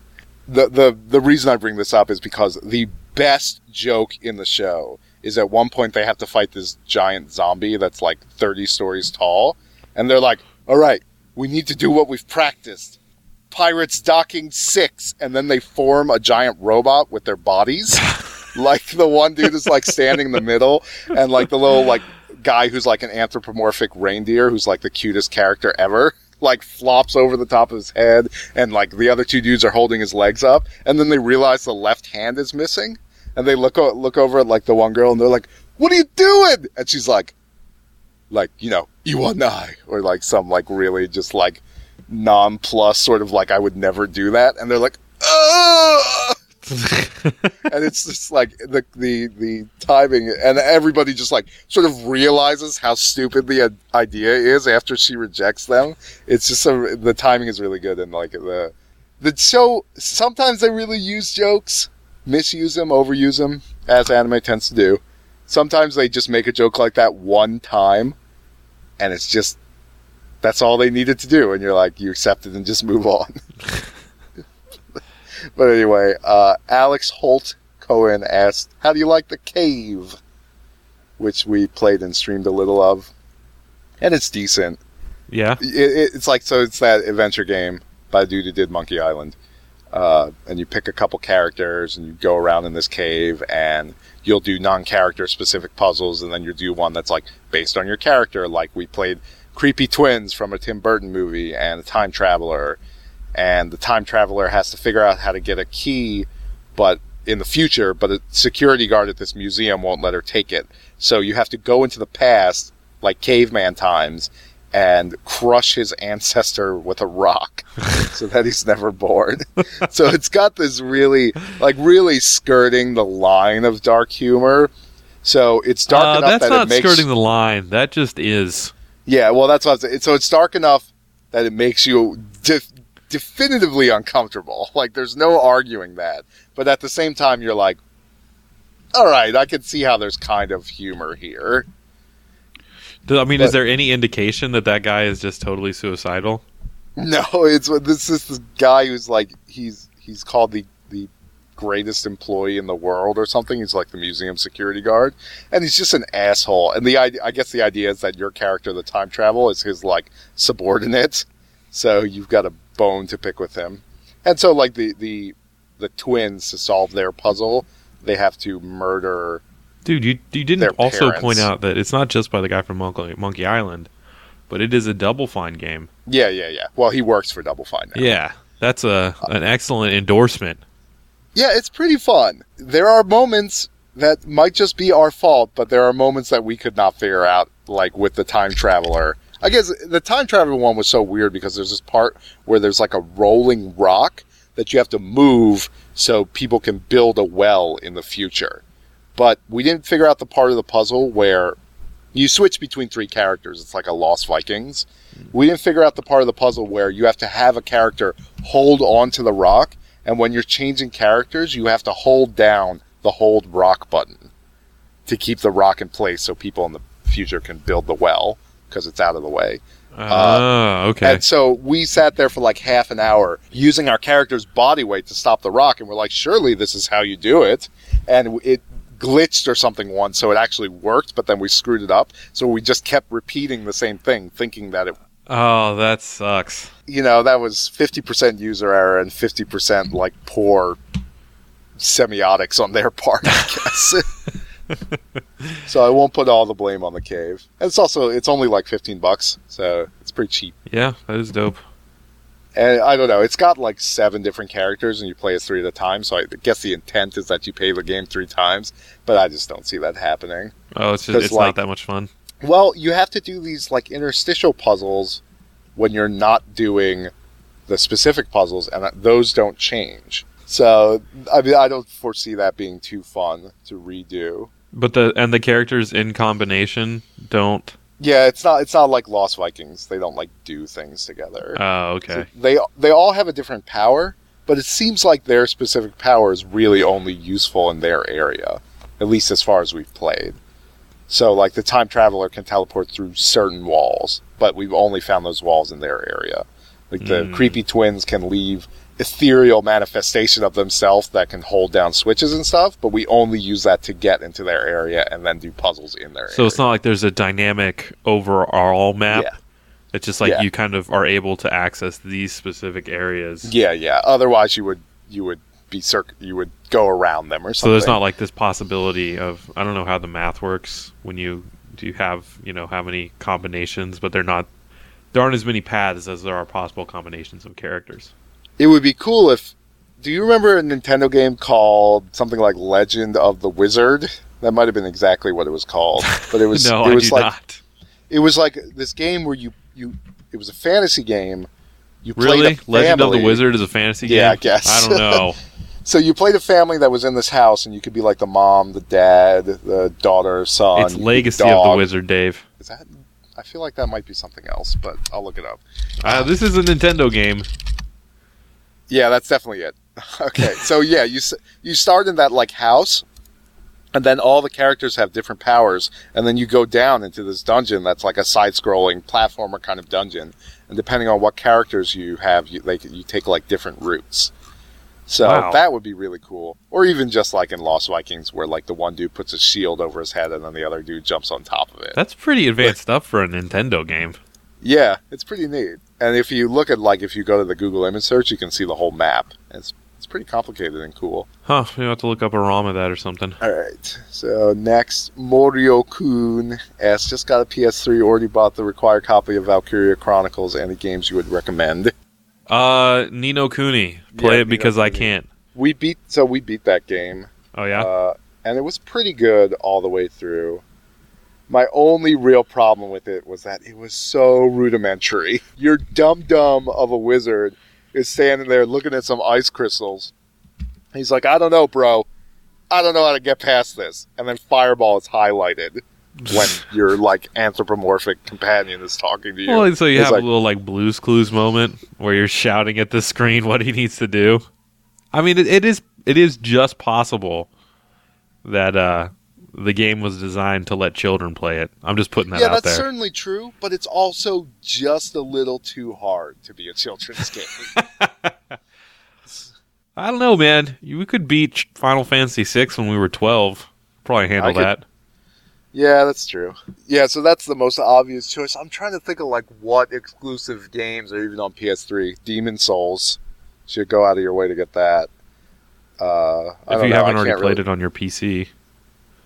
the the the reason I bring this up is because the best joke in the show is at one point they have to fight this giant zombie that's like 30 stories tall and they're like all right we need to do what we've practiced pirates docking 6 and then they form a giant robot with their bodies like the one dude is like standing in the middle and like the little like guy who's like an anthropomorphic reindeer who's like the cutest character ever like flops over the top of his head and like the other two dudes are holding his legs up and then they realize the left hand is missing and they look o- look over at like the one girl and they're like what are you doing and she's like like you know you and I or like some like really just like non-plus sort of like I would never do that and they're like Ugh! and it's just like the the the timing and everybody just like sort of realizes how stupid the idea is after she rejects them. It's just a, the timing is really good and like the the show sometimes they really use jokes misuse them overuse them as anime tends to do. Sometimes they just make a joke like that one time and it's just that's all they needed to do and you're like you accept it and just move on but anyway, uh, Alex Holt Cohen asked, "How do you like the cave?" Which we played and streamed a little of, and it's decent. Yeah. It, it, it's like so. It's that adventure game by a dude who did Monkey Island, uh, and you pick a couple characters and you go around in this cave and you'll do non-character specific puzzles, and then you do one that's like based on your character. Like we played Creepy Twins from a Tim Burton movie and a time traveler, and the time traveler has to figure out how to get a key, but in the future, but a security guard at this museum won't let her take it. So you have to go into the past, like caveman times, and crush his ancestor with a rock so that he's never born. so it's got this really, like, really skirting the line of dark humor. So it's dark Uh, enough that's that not it makes skirting the line. That just is. yeah, well, that's what I'm saying. So it's dark enough that it makes you definitively uncomfortable. Like, there's no arguing that. But at the same time, you're like, all right, I can see how there's kind of humor here. I mean, But- is there any indication that that guy is just totally suicidal? No, it's this is this guy who's like he's he's called the the greatest employee in the world or something. He's like the museum security guard, and he's just an asshole. And the idea, I guess the idea is that your character, the time travel, is his like subordinate. So you've got a bone to pick with him. And so like the the the twins to solve their puzzle, they have to murder. Dude, you you didn't also parents. point out that it's not just by the guy from Monkey, Monkey Island, but it is a Double Fine game. Yeah, yeah, yeah. Well, he works for Double Fine now. Yeah, that's a an excellent endorsement. Yeah, it's pretty fun. There are moments that might just be our fault, but there are moments that we could not figure out, like with the time traveler. I guess the time travel one was so weird because there's this part where there's like a rolling rock that you have to move so people can build a well in the future. But we didn't figure out the part of the puzzle where you switch between three characters. It's like a Lost Vikings. Hmm. We didn't figure out the part of the puzzle where you have to have a character hold on to the rock, and when you're changing characters, you have to hold down the hold rock button to keep the rock in place so people in the future can build the well because it's out of the way. Oh, okay. And so we sat there for like half an hour using our character's body weight to stop the rock, and we're like, surely this is how you do it. And it glitched or something once, so it actually worked, but then we screwed it up. So we just kept repeating the same thing, thinking that it, Oh, that sucks. you know, that was 50% user error and 50% like poor semiotics on their part, I guess. so I won't put all the blame on the cave. And it's also, it's only like 15 bucks, so it's pretty cheap. Yeah, that is dope. And I don't know, it's got like seven different characters and you play as three at a time, so I guess the intent is that you pay the game three times, but I just don't see that happening. Oh, it's just it's like- not that much fun. Well, you have to do these like interstitial puzzles when you're not doing the specific puzzles, and those don't change. So, I mean, I don't foresee that being too fun to redo. But the and the characters in combination don't. Yeah, it's not it's not like Lost Vikings. They don't like do things together. Oh, okay. So they they all have a different power, but it seems like their specific power is really only useful in their area, at least as far as we've played. So, like the time traveler can teleport through certain walls, but we've only found those walls in their area. Like the Mm. creepy twins can leave ethereal manifestation of themselves that can hold down switches and stuff, but we only use that to get into their area and then do puzzles in their So area. it's not like there's a dynamic overall map. Yeah. It's just like Yeah. you kind of are able to access these specific areas. Yeah, yeah. Otherwise, you would you would be circ- you would go around them or something. So there's not like this possibility of I don't know how the math works when you do you have you know how many combinations, but they're not there aren't as many paths as there are possible combinations of characters. It would be cool if. Do you remember a Nintendo game called something like Legend of the Wizard? That might have been exactly what it was called, but it was no, it I was do like not. it was like this game where you you it was a fantasy game. You played Really, Legend of the Wizard is a fantasy game. Yeah, I guess. I don't know. So you played a family that was in this house, and you could be like the mom, the dad, the daughter, son. it's Legacy of the. Wizard, Dave. Is that? I feel like that might be something else, but I'll look it up. Uh, this is a Nintendo game. Yeah, that's definitely it. okay, so yeah, you you start in that like house, and then all the characters have different powers, and then you go down into this dungeon that's like a side-scrolling platformer kind of dungeon, and depending on what characters you have, you like you take like different routes. So Wow. that would be really cool, or even just like in Lost Vikings, where like the one dude puts a shield over his head, and then the other dude jumps on top of it. That's pretty advanced stuff for a Nintendo game. Yeah, it's pretty neat. And if you look at like if you go to the Google image search, you can see the whole map. It's it's pretty complicated and cool. Huh? You have to look up a ROM of that or something. All right. So next, Morio Kun asks, just got a PS3, already bought the required copy of Valkyria Chronicles. Any games you would recommend? Uh, Ni no Kuni. Play Yeah, it because I Kuni. can't. We beat so we beat that game. Oh yeah. Uh, and it was pretty good all the way through. My only real problem with it was that it was so rudimentary. Your dumb dumb of a wizard is standing there looking at some ice crystals. He's like, I don't know, bro. I don't know how to get past this. And then Fireball is highlighted when your like anthropomorphic companion is talking to you. well, so you It's have like- a little like Blue's Clues moment where you're shouting at the screen what he needs to do. I mean, it, it is it is just possible that uh, the game was designed to let children play it. I'm just putting that yeah, out that's certainly true, but it's also just a little too hard to be a children's game. I don't know, man. We could beat Final Fantasy VI when we were 12. Probably handle could- that. Yeah, that's true. Yeah, so that's the most obvious choice. I'm trying to think of like what exclusive games are even on PS3. Demon Souls should go out of your way to get that. Uh, If you know, haven't already played really- it on your PC.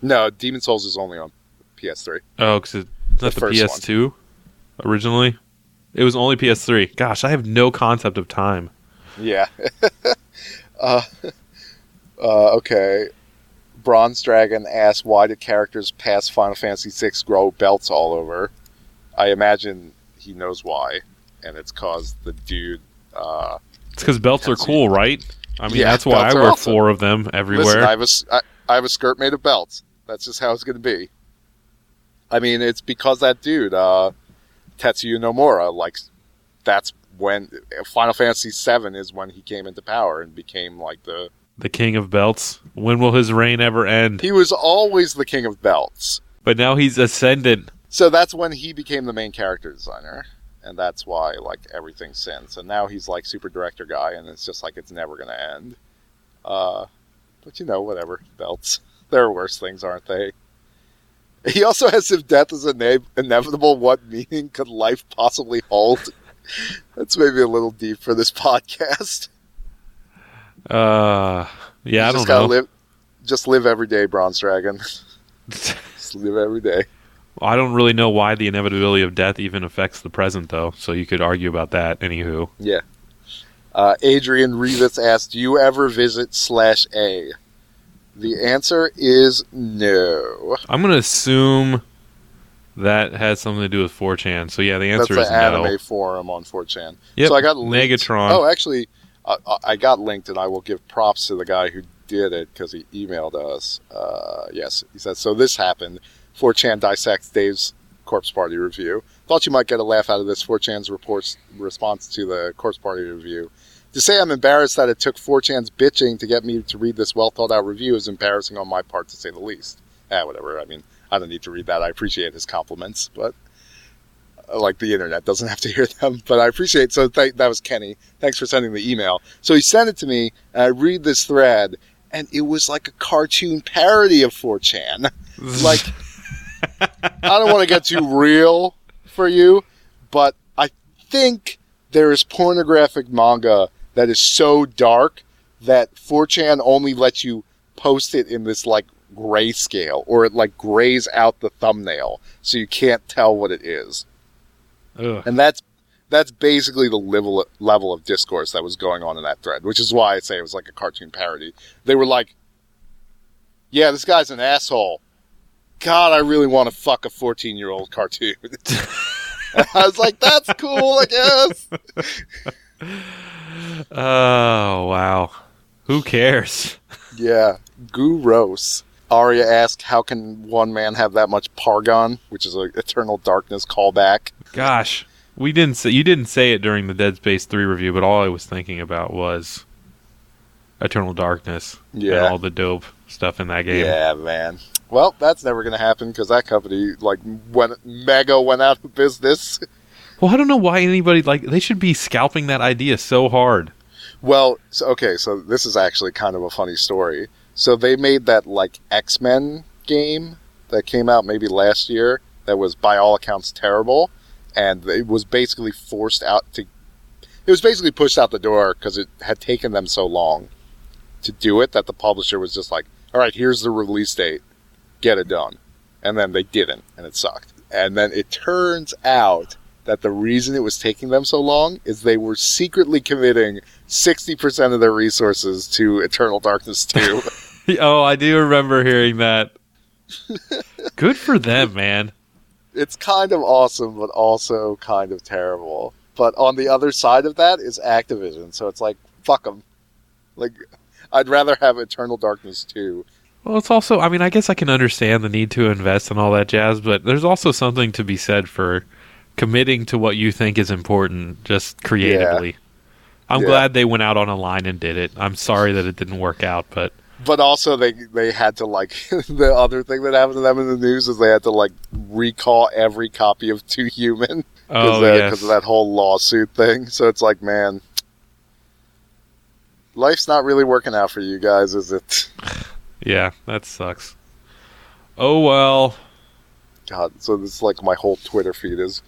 No, Demon Souls is only on PS3. Oh, because it's not The the, PS2 originally. It was only PS3. Gosh, I have no concept of time. Yeah. uh, uh, okay. Bronze Dragon asks, why did characters past Final Fantasy VI grow belts all over? I imagine he knows why, and it's cause the dude. Uh, It's because belts are cool, right? I mean, Yeah, that's why I wear awesome. four of them everywhere. Listen, I have, a, s- I, I have a skirt made of belts. That's just how it's going to be. I mean, it's because that dude, uh, Tetsuya Nomura, like, that's when Final Fantasy VII is when he came into power and became like the. the king of belts. When will his reign ever end? He was always the king of belts. But now he's ascendant. So that's when he became the main character designer, and that's why like everything since. And now he's like super director guy, and it's just like it's never going to end. Uh, but you know, whatever belts. There are worse things, aren't they? He also has if death is ina- inevitable, what meaning could life possibly hold? That's maybe a little deep for this podcast. Uh, yeah, You I just don't gotta know. live, just live every day, Bronze Dragon. just live every day. I don't really know why the inevitability of death even affects the present, though. So you could argue about that. Anywho, Yeah. Uh, Adrian Rivas asked, "Do you ever visit slash A?" The answer is no. I'm gonna assume that has something to do with 4chan. So yeah, the That's answer the is anime no. forum on 4chan. Yep, So I got linked. Megatron. Oh, actually, I, I- I got linked, and I will give props to the guy who did it because he emailed us. Uh, yes, he said, "So this happened. 4chan dissects Dave's Corpse Party review. Thought you might get a laugh out of this. 4chan's reports response to the Corpse Party review." To say I'm embarrassed that it took 4chan's bitching to get me to read this well thought out review is embarrassing on my part, to say the least. Ah, whatever. I mean, I don't need to read that. I appreciate his compliments, but uh, like the internet doesn't have to hear them. But I appreciate. So th- that was Kenny. Thanks for sending the email. So he sent it to me, and I read this thread, and it was like a cartoon parody of 4chan. Like, I don't want to get too real for you, but I think there is pornographic manga that is so dark that 4chan only lets you post it in this like grayscale, or it like grays out the thumbnail, so you can't tell what it is. Ugh. And that's that's basically the level level of discourse that was going on in that thread, which is why I say it was like a cartoon parody. They were like, "Yeah, this guy's an asshole. God, I really want to fuck a fourteen year old cartoon." I was like, "That's cool, I guess." Oh wow. Who cares? Yeah, gross. Arya asked, "How can one man have that much Pargon?" Which is an Eternal Darkness callback. Gosh, we didn't say you didn't say it during the Dead Space three review, but all I was thinking about was Eternal Darkness and Yeah. all the dope stuff in that game. Yeah, man. Well, that's never going to happen because that company, like, when Mega went out of business. Well, I don't know why anybody like they should be scalping that idea so hard. Well, so, okay, so this is actually kind of a funny story. So they made that like X Men game that came out maybe last year that was by all accounts terrible, and it was basically forced out to. It was basically pushed out the door because it had taken them so long to do it that the publisher was just like, "All right, here's the release date, get it done," and then they didn't, and it sucked. And then it turns out that the reason it was taking them so long is they were secretly committing 60% of their resources to Eternal Darkness 2. oh, I do remember hearing that. Good for them, man. it's kind of awesome, but also kind of terrible. But on the other side of that is Activision, so it's like, fuck them. Like, I'd rather have Eternal Darkness 2. Well, it's also, I mean, I guess I can understand the need to invest and all that jazz, but there's also something to be said for committing to what you think is important just creatively. I'm Yeah. glad they went out on a line and did it. I'm sorry that it didn't work out, but But also, they they had to like the other thing that happened to them in the news is they had to like recall every copy of Too Human oh because uh, yes. of that whole lawsuit thing. So it's like, man, life's not really working out for you guys, is it? Yeah, that sucks. Oh well. God, so this is like my whole Twitter feed is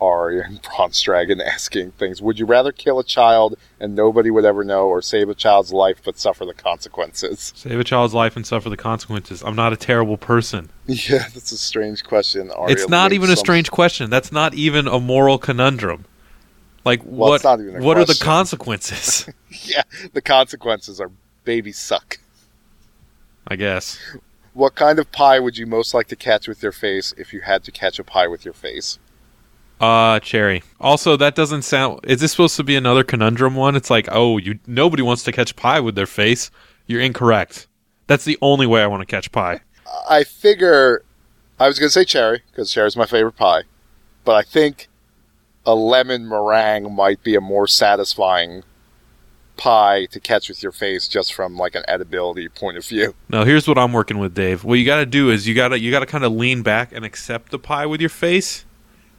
Ari and Bronze Dragon asking things. Would you rather kill a child and nobody would ever know, or save a child's life but suffer the consequences? Save a child's life and suffer the consequences. I'm not a terrible person. Yeah, that's a strange question. Ari it's not even a strange question. That's not even a moral conundrum. Like Well, what it's not even a what are the consequences? Yeah, the consequences are babies suck. I guess. What kind of pie would you most like to catch with your face if you had to catch a pie with your face? Uh cherry. Also, that doesn't sound is this supposed to be another conundrum one? It's like, "Oh, you nobody wants to catch pie with their face." You're incorrect. That's the only way I want to catch pie. I figure I was going to say cherry because cherry's my favorite pie, but I think a lemon meringue might be a more satisfying pie to catch with your face just from like an edibility point of view. Now, here's what I'm working with, Dave. What you got to do is you got to you got to kind of lean back and accept the pie with your face.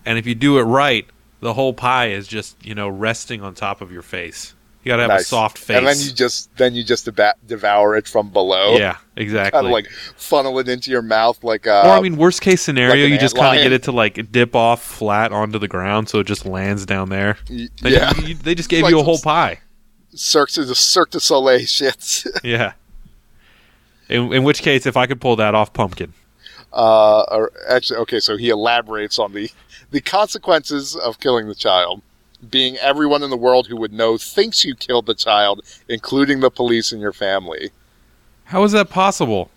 And if you do it right, the whole pie is just, you know, resting on top of your face. You got to have a soft face. And then you just then you just deba- devour it from below. Yeah, exactly. Kind of like funnel it into your mouth like uh or I mean, worst case scenario, like you just kind of get it to like dip off flat onto the ground, so it just lands down there. y- Then yeah. you- they just gave Like you a whole pie. Cirque du Cirque du Soleil shit. Yeah. In, in which case, if I could pull that off, pumpkin. uh, or actually, okay, so he elaborates on the the consequences of killing the child, being everyone in the world who would know thinks you killed the child, including the police and your family. How is that possible?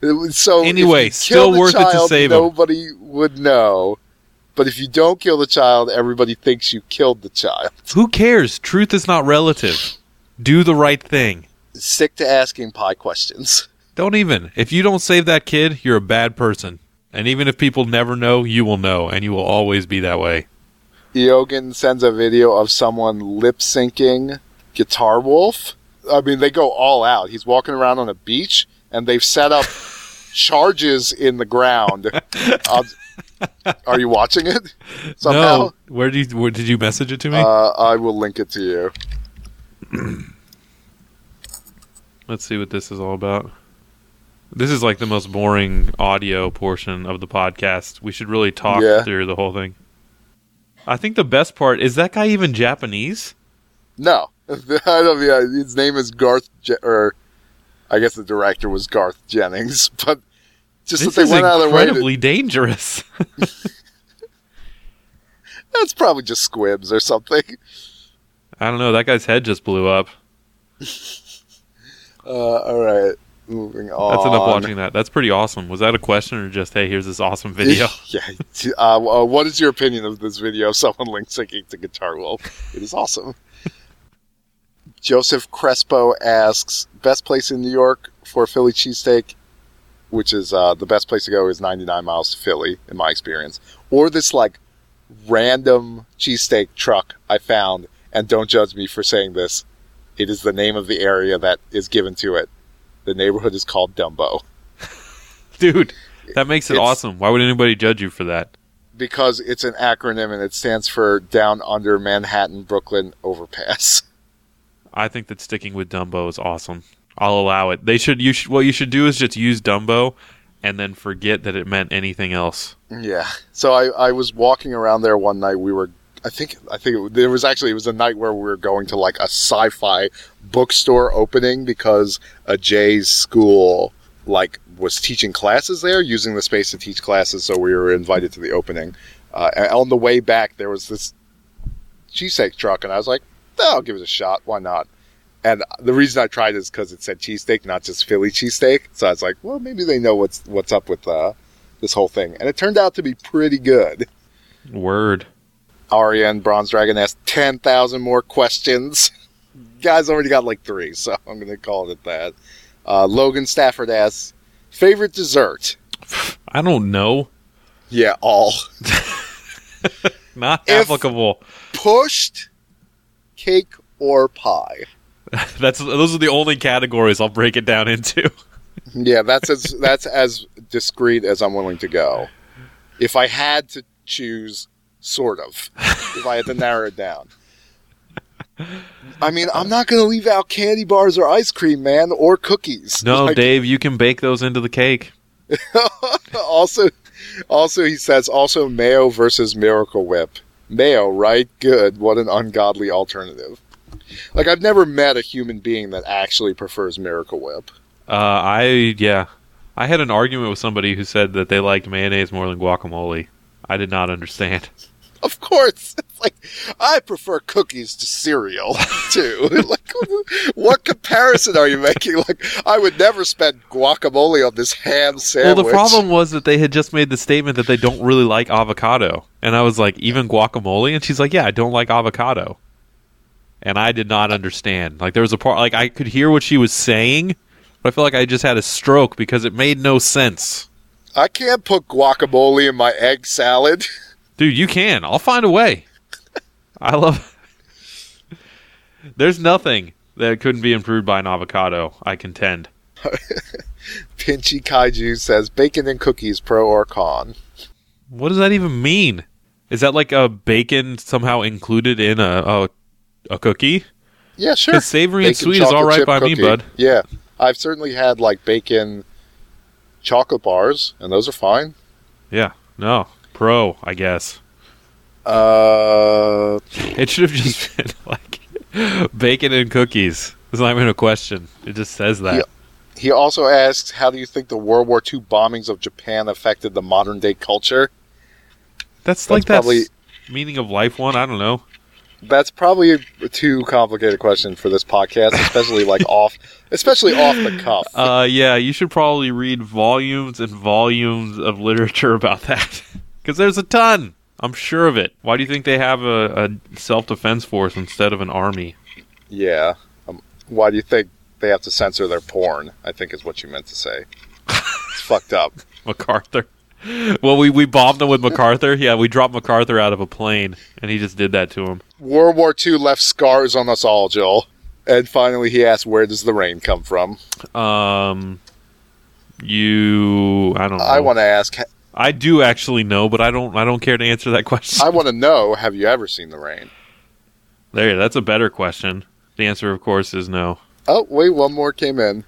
It was- So Anyway, still worth it to child, save. Nobody would know, but if you don't kill the child, everybody thinks you killed the child. Who cares? Truth is not relative. Do the right thing. Stick to asking pie questions. Don't even. If you don't save that kid, you're a bad person. And even if people never know, you will know, and you will always be that way. Iogen sends a video of someone lip syncing Guitar Wolf. I mean, they go all out. He's walking around on a beach, and they've set up charges in the ground. Uh, are you watching it? Somehow, No, where did you where, did you message it to me? uh, I will link it to you. Let's see what this is all about. This is like the most boring audio portion of the podcast. We should really talk Yeah. through the whole thing. I think the best part is that guy even Japanese? No, I don't. Yeah, his name is Garth, Je- or I guess the director was Garth Jennings, but just This that they went out of their way. Incredibly dangerous. that's probably just squibs or something. I don't know. That guy's head just blew up. Uh, all right, moving on. That's enough watching that. That's pretty awesome. Was that a question or just hey, here's this awesome video? yeah. Uh, uh, what is your opinion of this video of someone link syncing to Guitar Wolf? It is awesome. Joseph Crespo asks, best place in New York for a Philly cheesesteak, which is uh, the best place to go is 99 miles to Philly, in my experience. Or this, like, random cheesesteak truck I found, and don't judge me for saying this. It is the name of the area that is given to it. The neighborhood is called Dumbo. Dude, that makes it It's- awesome. Why would anybody judge you for that? because it's an acronym and it stands for Down Under Manhattan Brooklyn Overpass. I think that sticking with Dumbo is awesome. I'll allow it. They should you should what you should do is just use Dumbo and then forget that it meant anything else. Yeah. So I, I was walking around there one night. We were, I think, I think it, there was actually it was a night where we were going to like a sci-fi bookstore opening because a Jay's school like was teaching classes there, using the space to teach classes. So we were invited to the opening. Uh, on the way back, there was this cheesesteak truck, and I was like, oh, I'll give it a shot. Why not? And the reason I tried is because it said cheesesteak, not just Philly cheesesteak. So I was like, well, maybe they know what's what's up with uh, this whole thing. And it turned out to be pretty good. Word. Ari and Bronze Dragon asked 10,000 more questions. Guys already got like three, so I'm going to call it that. Uh, Logan Stafford asks, favorite dessert? I don't know. Yeah, all. Not If- applicable. Pushed, cake, or pie? That's those are the only categories I'll break it down into. Yeah, that's as that's as discreet as I'm willing to go. If I had to choose, sort of. if I had to narrow it down. I mean, I'm not going to leave out candy bars or ice cream, man, or cookies. No, Like, Dave, you can bake those into the cake. also, also he says also mayo versus Miracle Whip. Mayo, right? Good. What an ungodly alternative. Like I've never met a human being that actually prefers Miracle Whip. Uh, I yeah, I had an argument with somebody who said that they liked mayonnaise more than guacamole. I did not understand. Of course, it's like I prefer cookies to cereal too. like, what comparison are you making? Like, I would never spend guacamole on this ham sandwich. Well, the problem was that they had just made the statement that they don't really like avocado, and I was like, even guacamole, and she's like, yeah, I don't like avocado, and I did not understand. Like there was a part, like I could hear what she was saying, but I feel like I just had a stroke because it made no sense. I can't put guacamole in my egg salad. Dude, you can. I'll find a way. I love. There's nothing that couldn't be improved by an avocado. I contend. Pinchy Kaiju says bacon and cookies, pro or con. What does that even mean? Is that like a bacon somehow included in a a, a cookie? Yeah, sure. Savory and sweet is all right chocolate right chip by me, bud. Yeah, I've certainly had like bacon chocolate bars, and those are fine. Yeah, no, pro, I guess. Uh, It should have just been like bacon and cookies. It's not even a question. It just says that. Yeah. he also asks, "How do you think the World War II bombings of Japan affected the modern day culture?" That's like That's that probably- meaning of life one. I don't know. That's probably a too complicated question for this podcast, especially like off, especially off the cuff. Uh, yeah, you should probably read volumes and volumes of literature about that because there's a ton. I'm sure of it. Why do you think they have a, a self defense force instead of an army? yeah. Um, why do you think they have to censor their porn? I think is what you meant to say. It's fucked up. MacArthur. Well, we, we bombed them with MacArthur. Yeah, we dropped MacArthur out of a plane, and he just did that to him. World War II left scars on us all, Joel. And finally, he asked, "Where does the rain come from?" Um, you, I don't know. I want to ask. I do actually know, but I don't. I don't care to answer that question. I want to know. Have you ever seen the rain? there, that's a better question. The answer, of course, is no. Oh, wait, one more came in.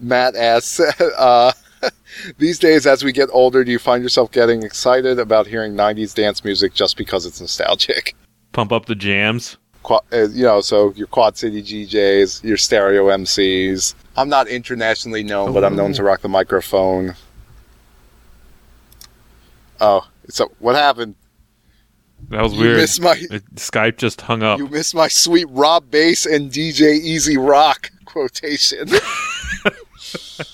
Matt asks, uh, these days as we get older, do you find yourself getting excited about hearing 90s dance music just because it's nostalgic? Pump up the jams. Uh, you know, so your Quad City DJs, your stereo MCs. I'm not internationally known, but I'm known to rock the microphone. Oh, so what happened? That was You weird. missed my It- Skype just hung up. you missed my sweet Rob Base and DJ E-Z Rock quotation.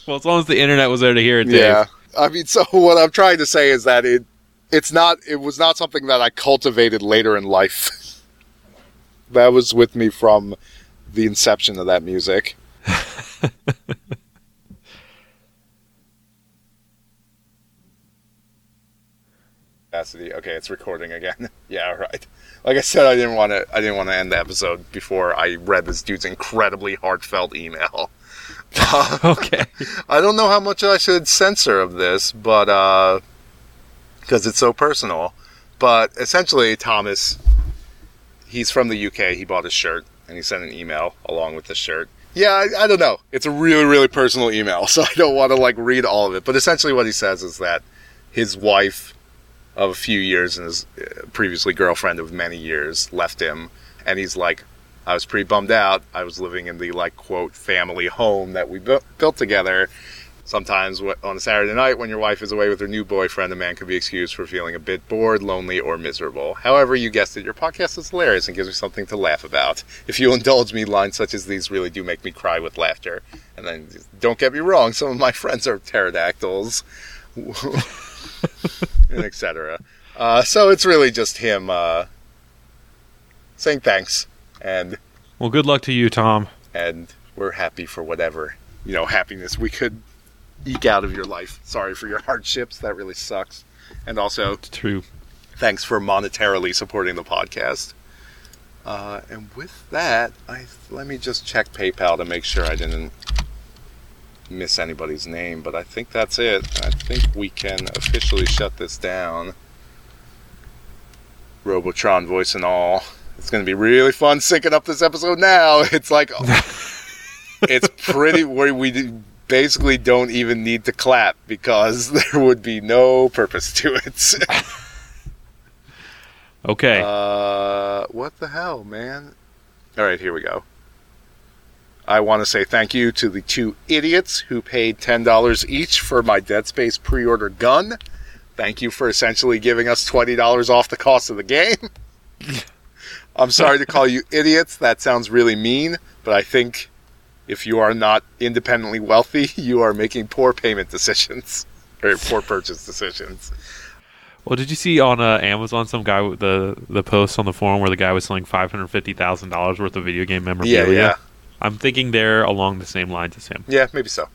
Well, as long as the internet was there to hear it, Dave. Yeah. I mean, so what I'm trying to say is that it, it's not, it was not something that I cultivated later in life. that was with me from the inception of that music. Capacity. Okay, it's recording again. yeah, right. Like I said, I didn't want to. I didn't want to end the episode before I read this dude's incredibly heartfelt email. Okay. I don't know how much I should censor of this, but uh, because it's so personal. But essentially, Thomas, he's from the UK. He bought a shirt and he sent an email along with the shirt. Yeah, I, I don't know. It's a really, really personal email, so I don't want to like read all of it. But essentially, what he says is that his wife of a few years and his uh, previously girlfriend of many years left him, and he's like, I was pretty bummed out. I was living in the like quote family home that we bu- built together. Sometimes on a Saturday night when your wife is away with her new boyfriend, a man can be excused for feeling a bit bored, lonely, or miserable. However, you guessed it, your podcast is hilarious and gives me something to laugh about. If you indulge me, lines such as these really do make me cry with laughter. And then, don't get me wrong, some of my friends are pterodactyls, and etc. Uh, so it's really just him uh, saying thanks, and Well, good luck to you, Tom. and we're happy for whatever you know happiness we could eke out of your life. Sorry for your hardships. That really sucks. And also, It's true. thanks for monetarily supporting the podcast. Uh, and with that, I let me just check PayPal to make sure I didn't miss anybody's name. But I think that's it. I think we can officially shut this down. Robotron voice and all. It's going to be really fun syncing up this episode now. It's like it's pretty where we basically don't even need to clap because there would be no purpose to it. Okay. Uh, what the hell, man? All right, here we go. I want to say thank you to the two idiots who paid $10 each for my Dead Space pre order gun. Thank you for essentially giving us $20 off the cost of the game. I'm sorry to call you idiots. That sounds really mean, but I think if you are not independently wealthy, you are making poor payment decisions or poor purchase decisions. well, did you see on uh, Amazon some guy with the the post on the forum where the guy was selling five hundred fifty thousand dollars worth of video game memorabilia? Yeah, yeah. I'm thinking they're along the same lines as him. Yeah, maybe so.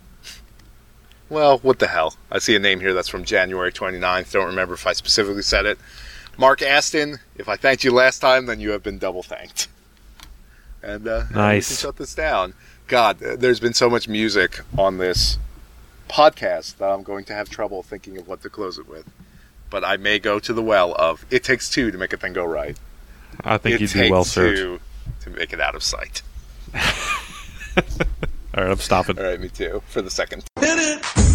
Well, what the hell? I see a name here that's from January 29th. Don't remember if I specifically said it. Mark Aston, if I thanked you last time, then you have been double thanked. And uh, Nice. can shut this down. God, uh, there's been so much music on this podcast that I'm going to have trouble thinking of what to close it with. But I may go to the well of it takes two to make a thing go right. I think it you'd takes be well served. two to make it out of sight. All right, I'm stopping. All right, me too. For the second Hit It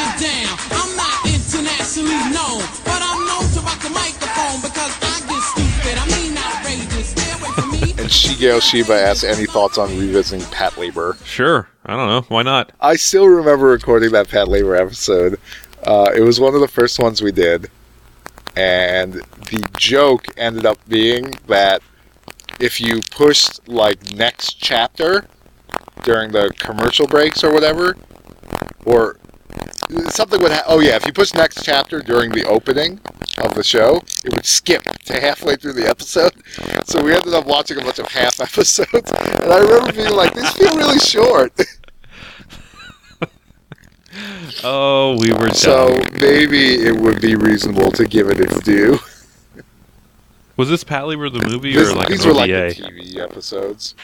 get down. I'm not internationally known, but I'm known to rock the microphone because I get stupid. I mean outrageous. Stay away from me. And Shigeo Shiba asks any thoughts on revisiting Patlabor. Sure. I don't know. Why not? I still remember recording that Patlabor episode. Uh, it was one of the first ones we did. And the joke ended up being that if you pushed, like, next chapter during the commercial breaks or whatever, or something would ha- oh yeah if you push next chapter during the opening of the show it would skip to halfway through the episode. So we ended up watching a bunch of half episodes and i remember being like these feel really short. Oh, we were so dumb. maybe it would be reasonable to give it its due. Was this Patlabor the movie This- or like these an were like the tv episodes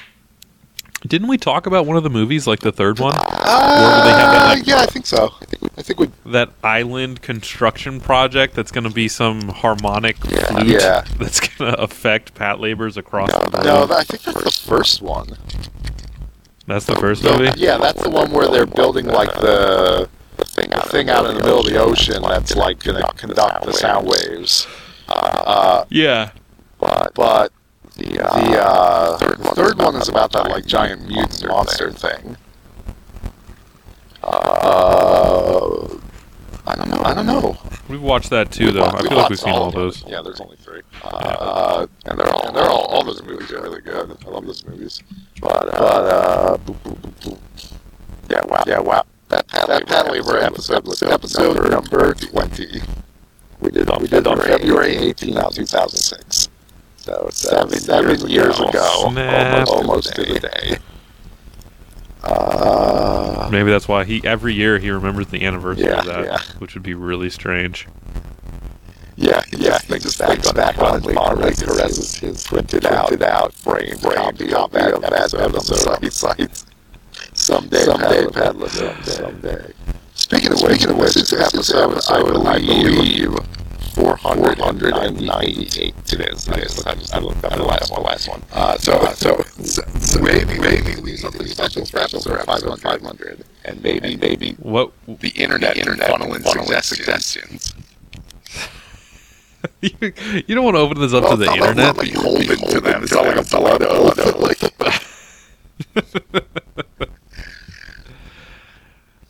Didn't we talk about one of the movies, like the third one, uh, they that, like- yeah i think so i think we that island construction project that's going to be some harmonic flute Yeah. that's going to affect Patlabors across the globe? no i think that's the first one that's the first No, movie. Yeah, that's the one where they're building like the thing out in the middle of the ocean that's like going to conduct the sound waves. Uh, Yeah. but the uh, the third one is about that like giant mutant monster thing. Uh, I don't know. I don't know. We've watched that too, though. I feel like we've seen all of those. Yeah, there's only three. Uh, and they're all, they're all, all those movies are really good. I love those movies. But, uh, uh boop, boop, boop, boop. yeah, wow, yeah, wow. That Pat, that Patlabor episode was episode number 20. We did on, we did on February 18, 2006. So seven, seven years ago, Snap. almost, almost to the day. Uh, Maybe that's why he every year he remembers the anniversary Yeah, of that, yeah. which would be really strange. yeah, yeah. He just back, back on his fondly caresses his printed out, printed out, framed copy of that, of that episode on site. Someday, someday, Peddler, someday. someday. Speaking of which, speaking of which, this episode, I believe, 498. It is. It is. I, I looked up the last one. Last one. Uh, so, so, so, so maybe, maybe we something special for episode 500, 500, and maybe, maybe What the internet, internet funneling, funneling suggestions. you, you don't want to open this up to the Well, it's not internet? Like holding to them. It's not like a. Like,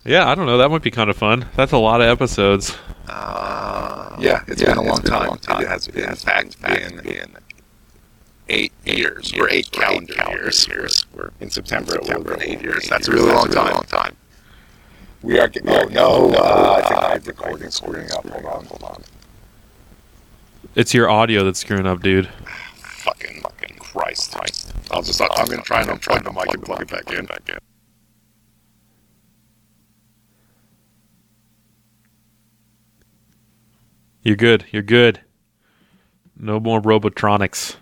Yeah, I don't know. That might be kind of fun. That's a lot of episodes. Uh, yeah, it's been a long time. It has been, in fact, been, been eight years, or eight calendar years. We're in September. September, it will eight years. That's a really long time. Long time. We are getting. Oh no! Uh, I think I have recording screwing up. Hold on, hold on. It's your audio that's screwing up, dude. Fucking, fucking Christ! Christ! I'll just. I'm gonna try and unplug the mic and plug it back in. Back in. You're good. You're good. No more robotronics.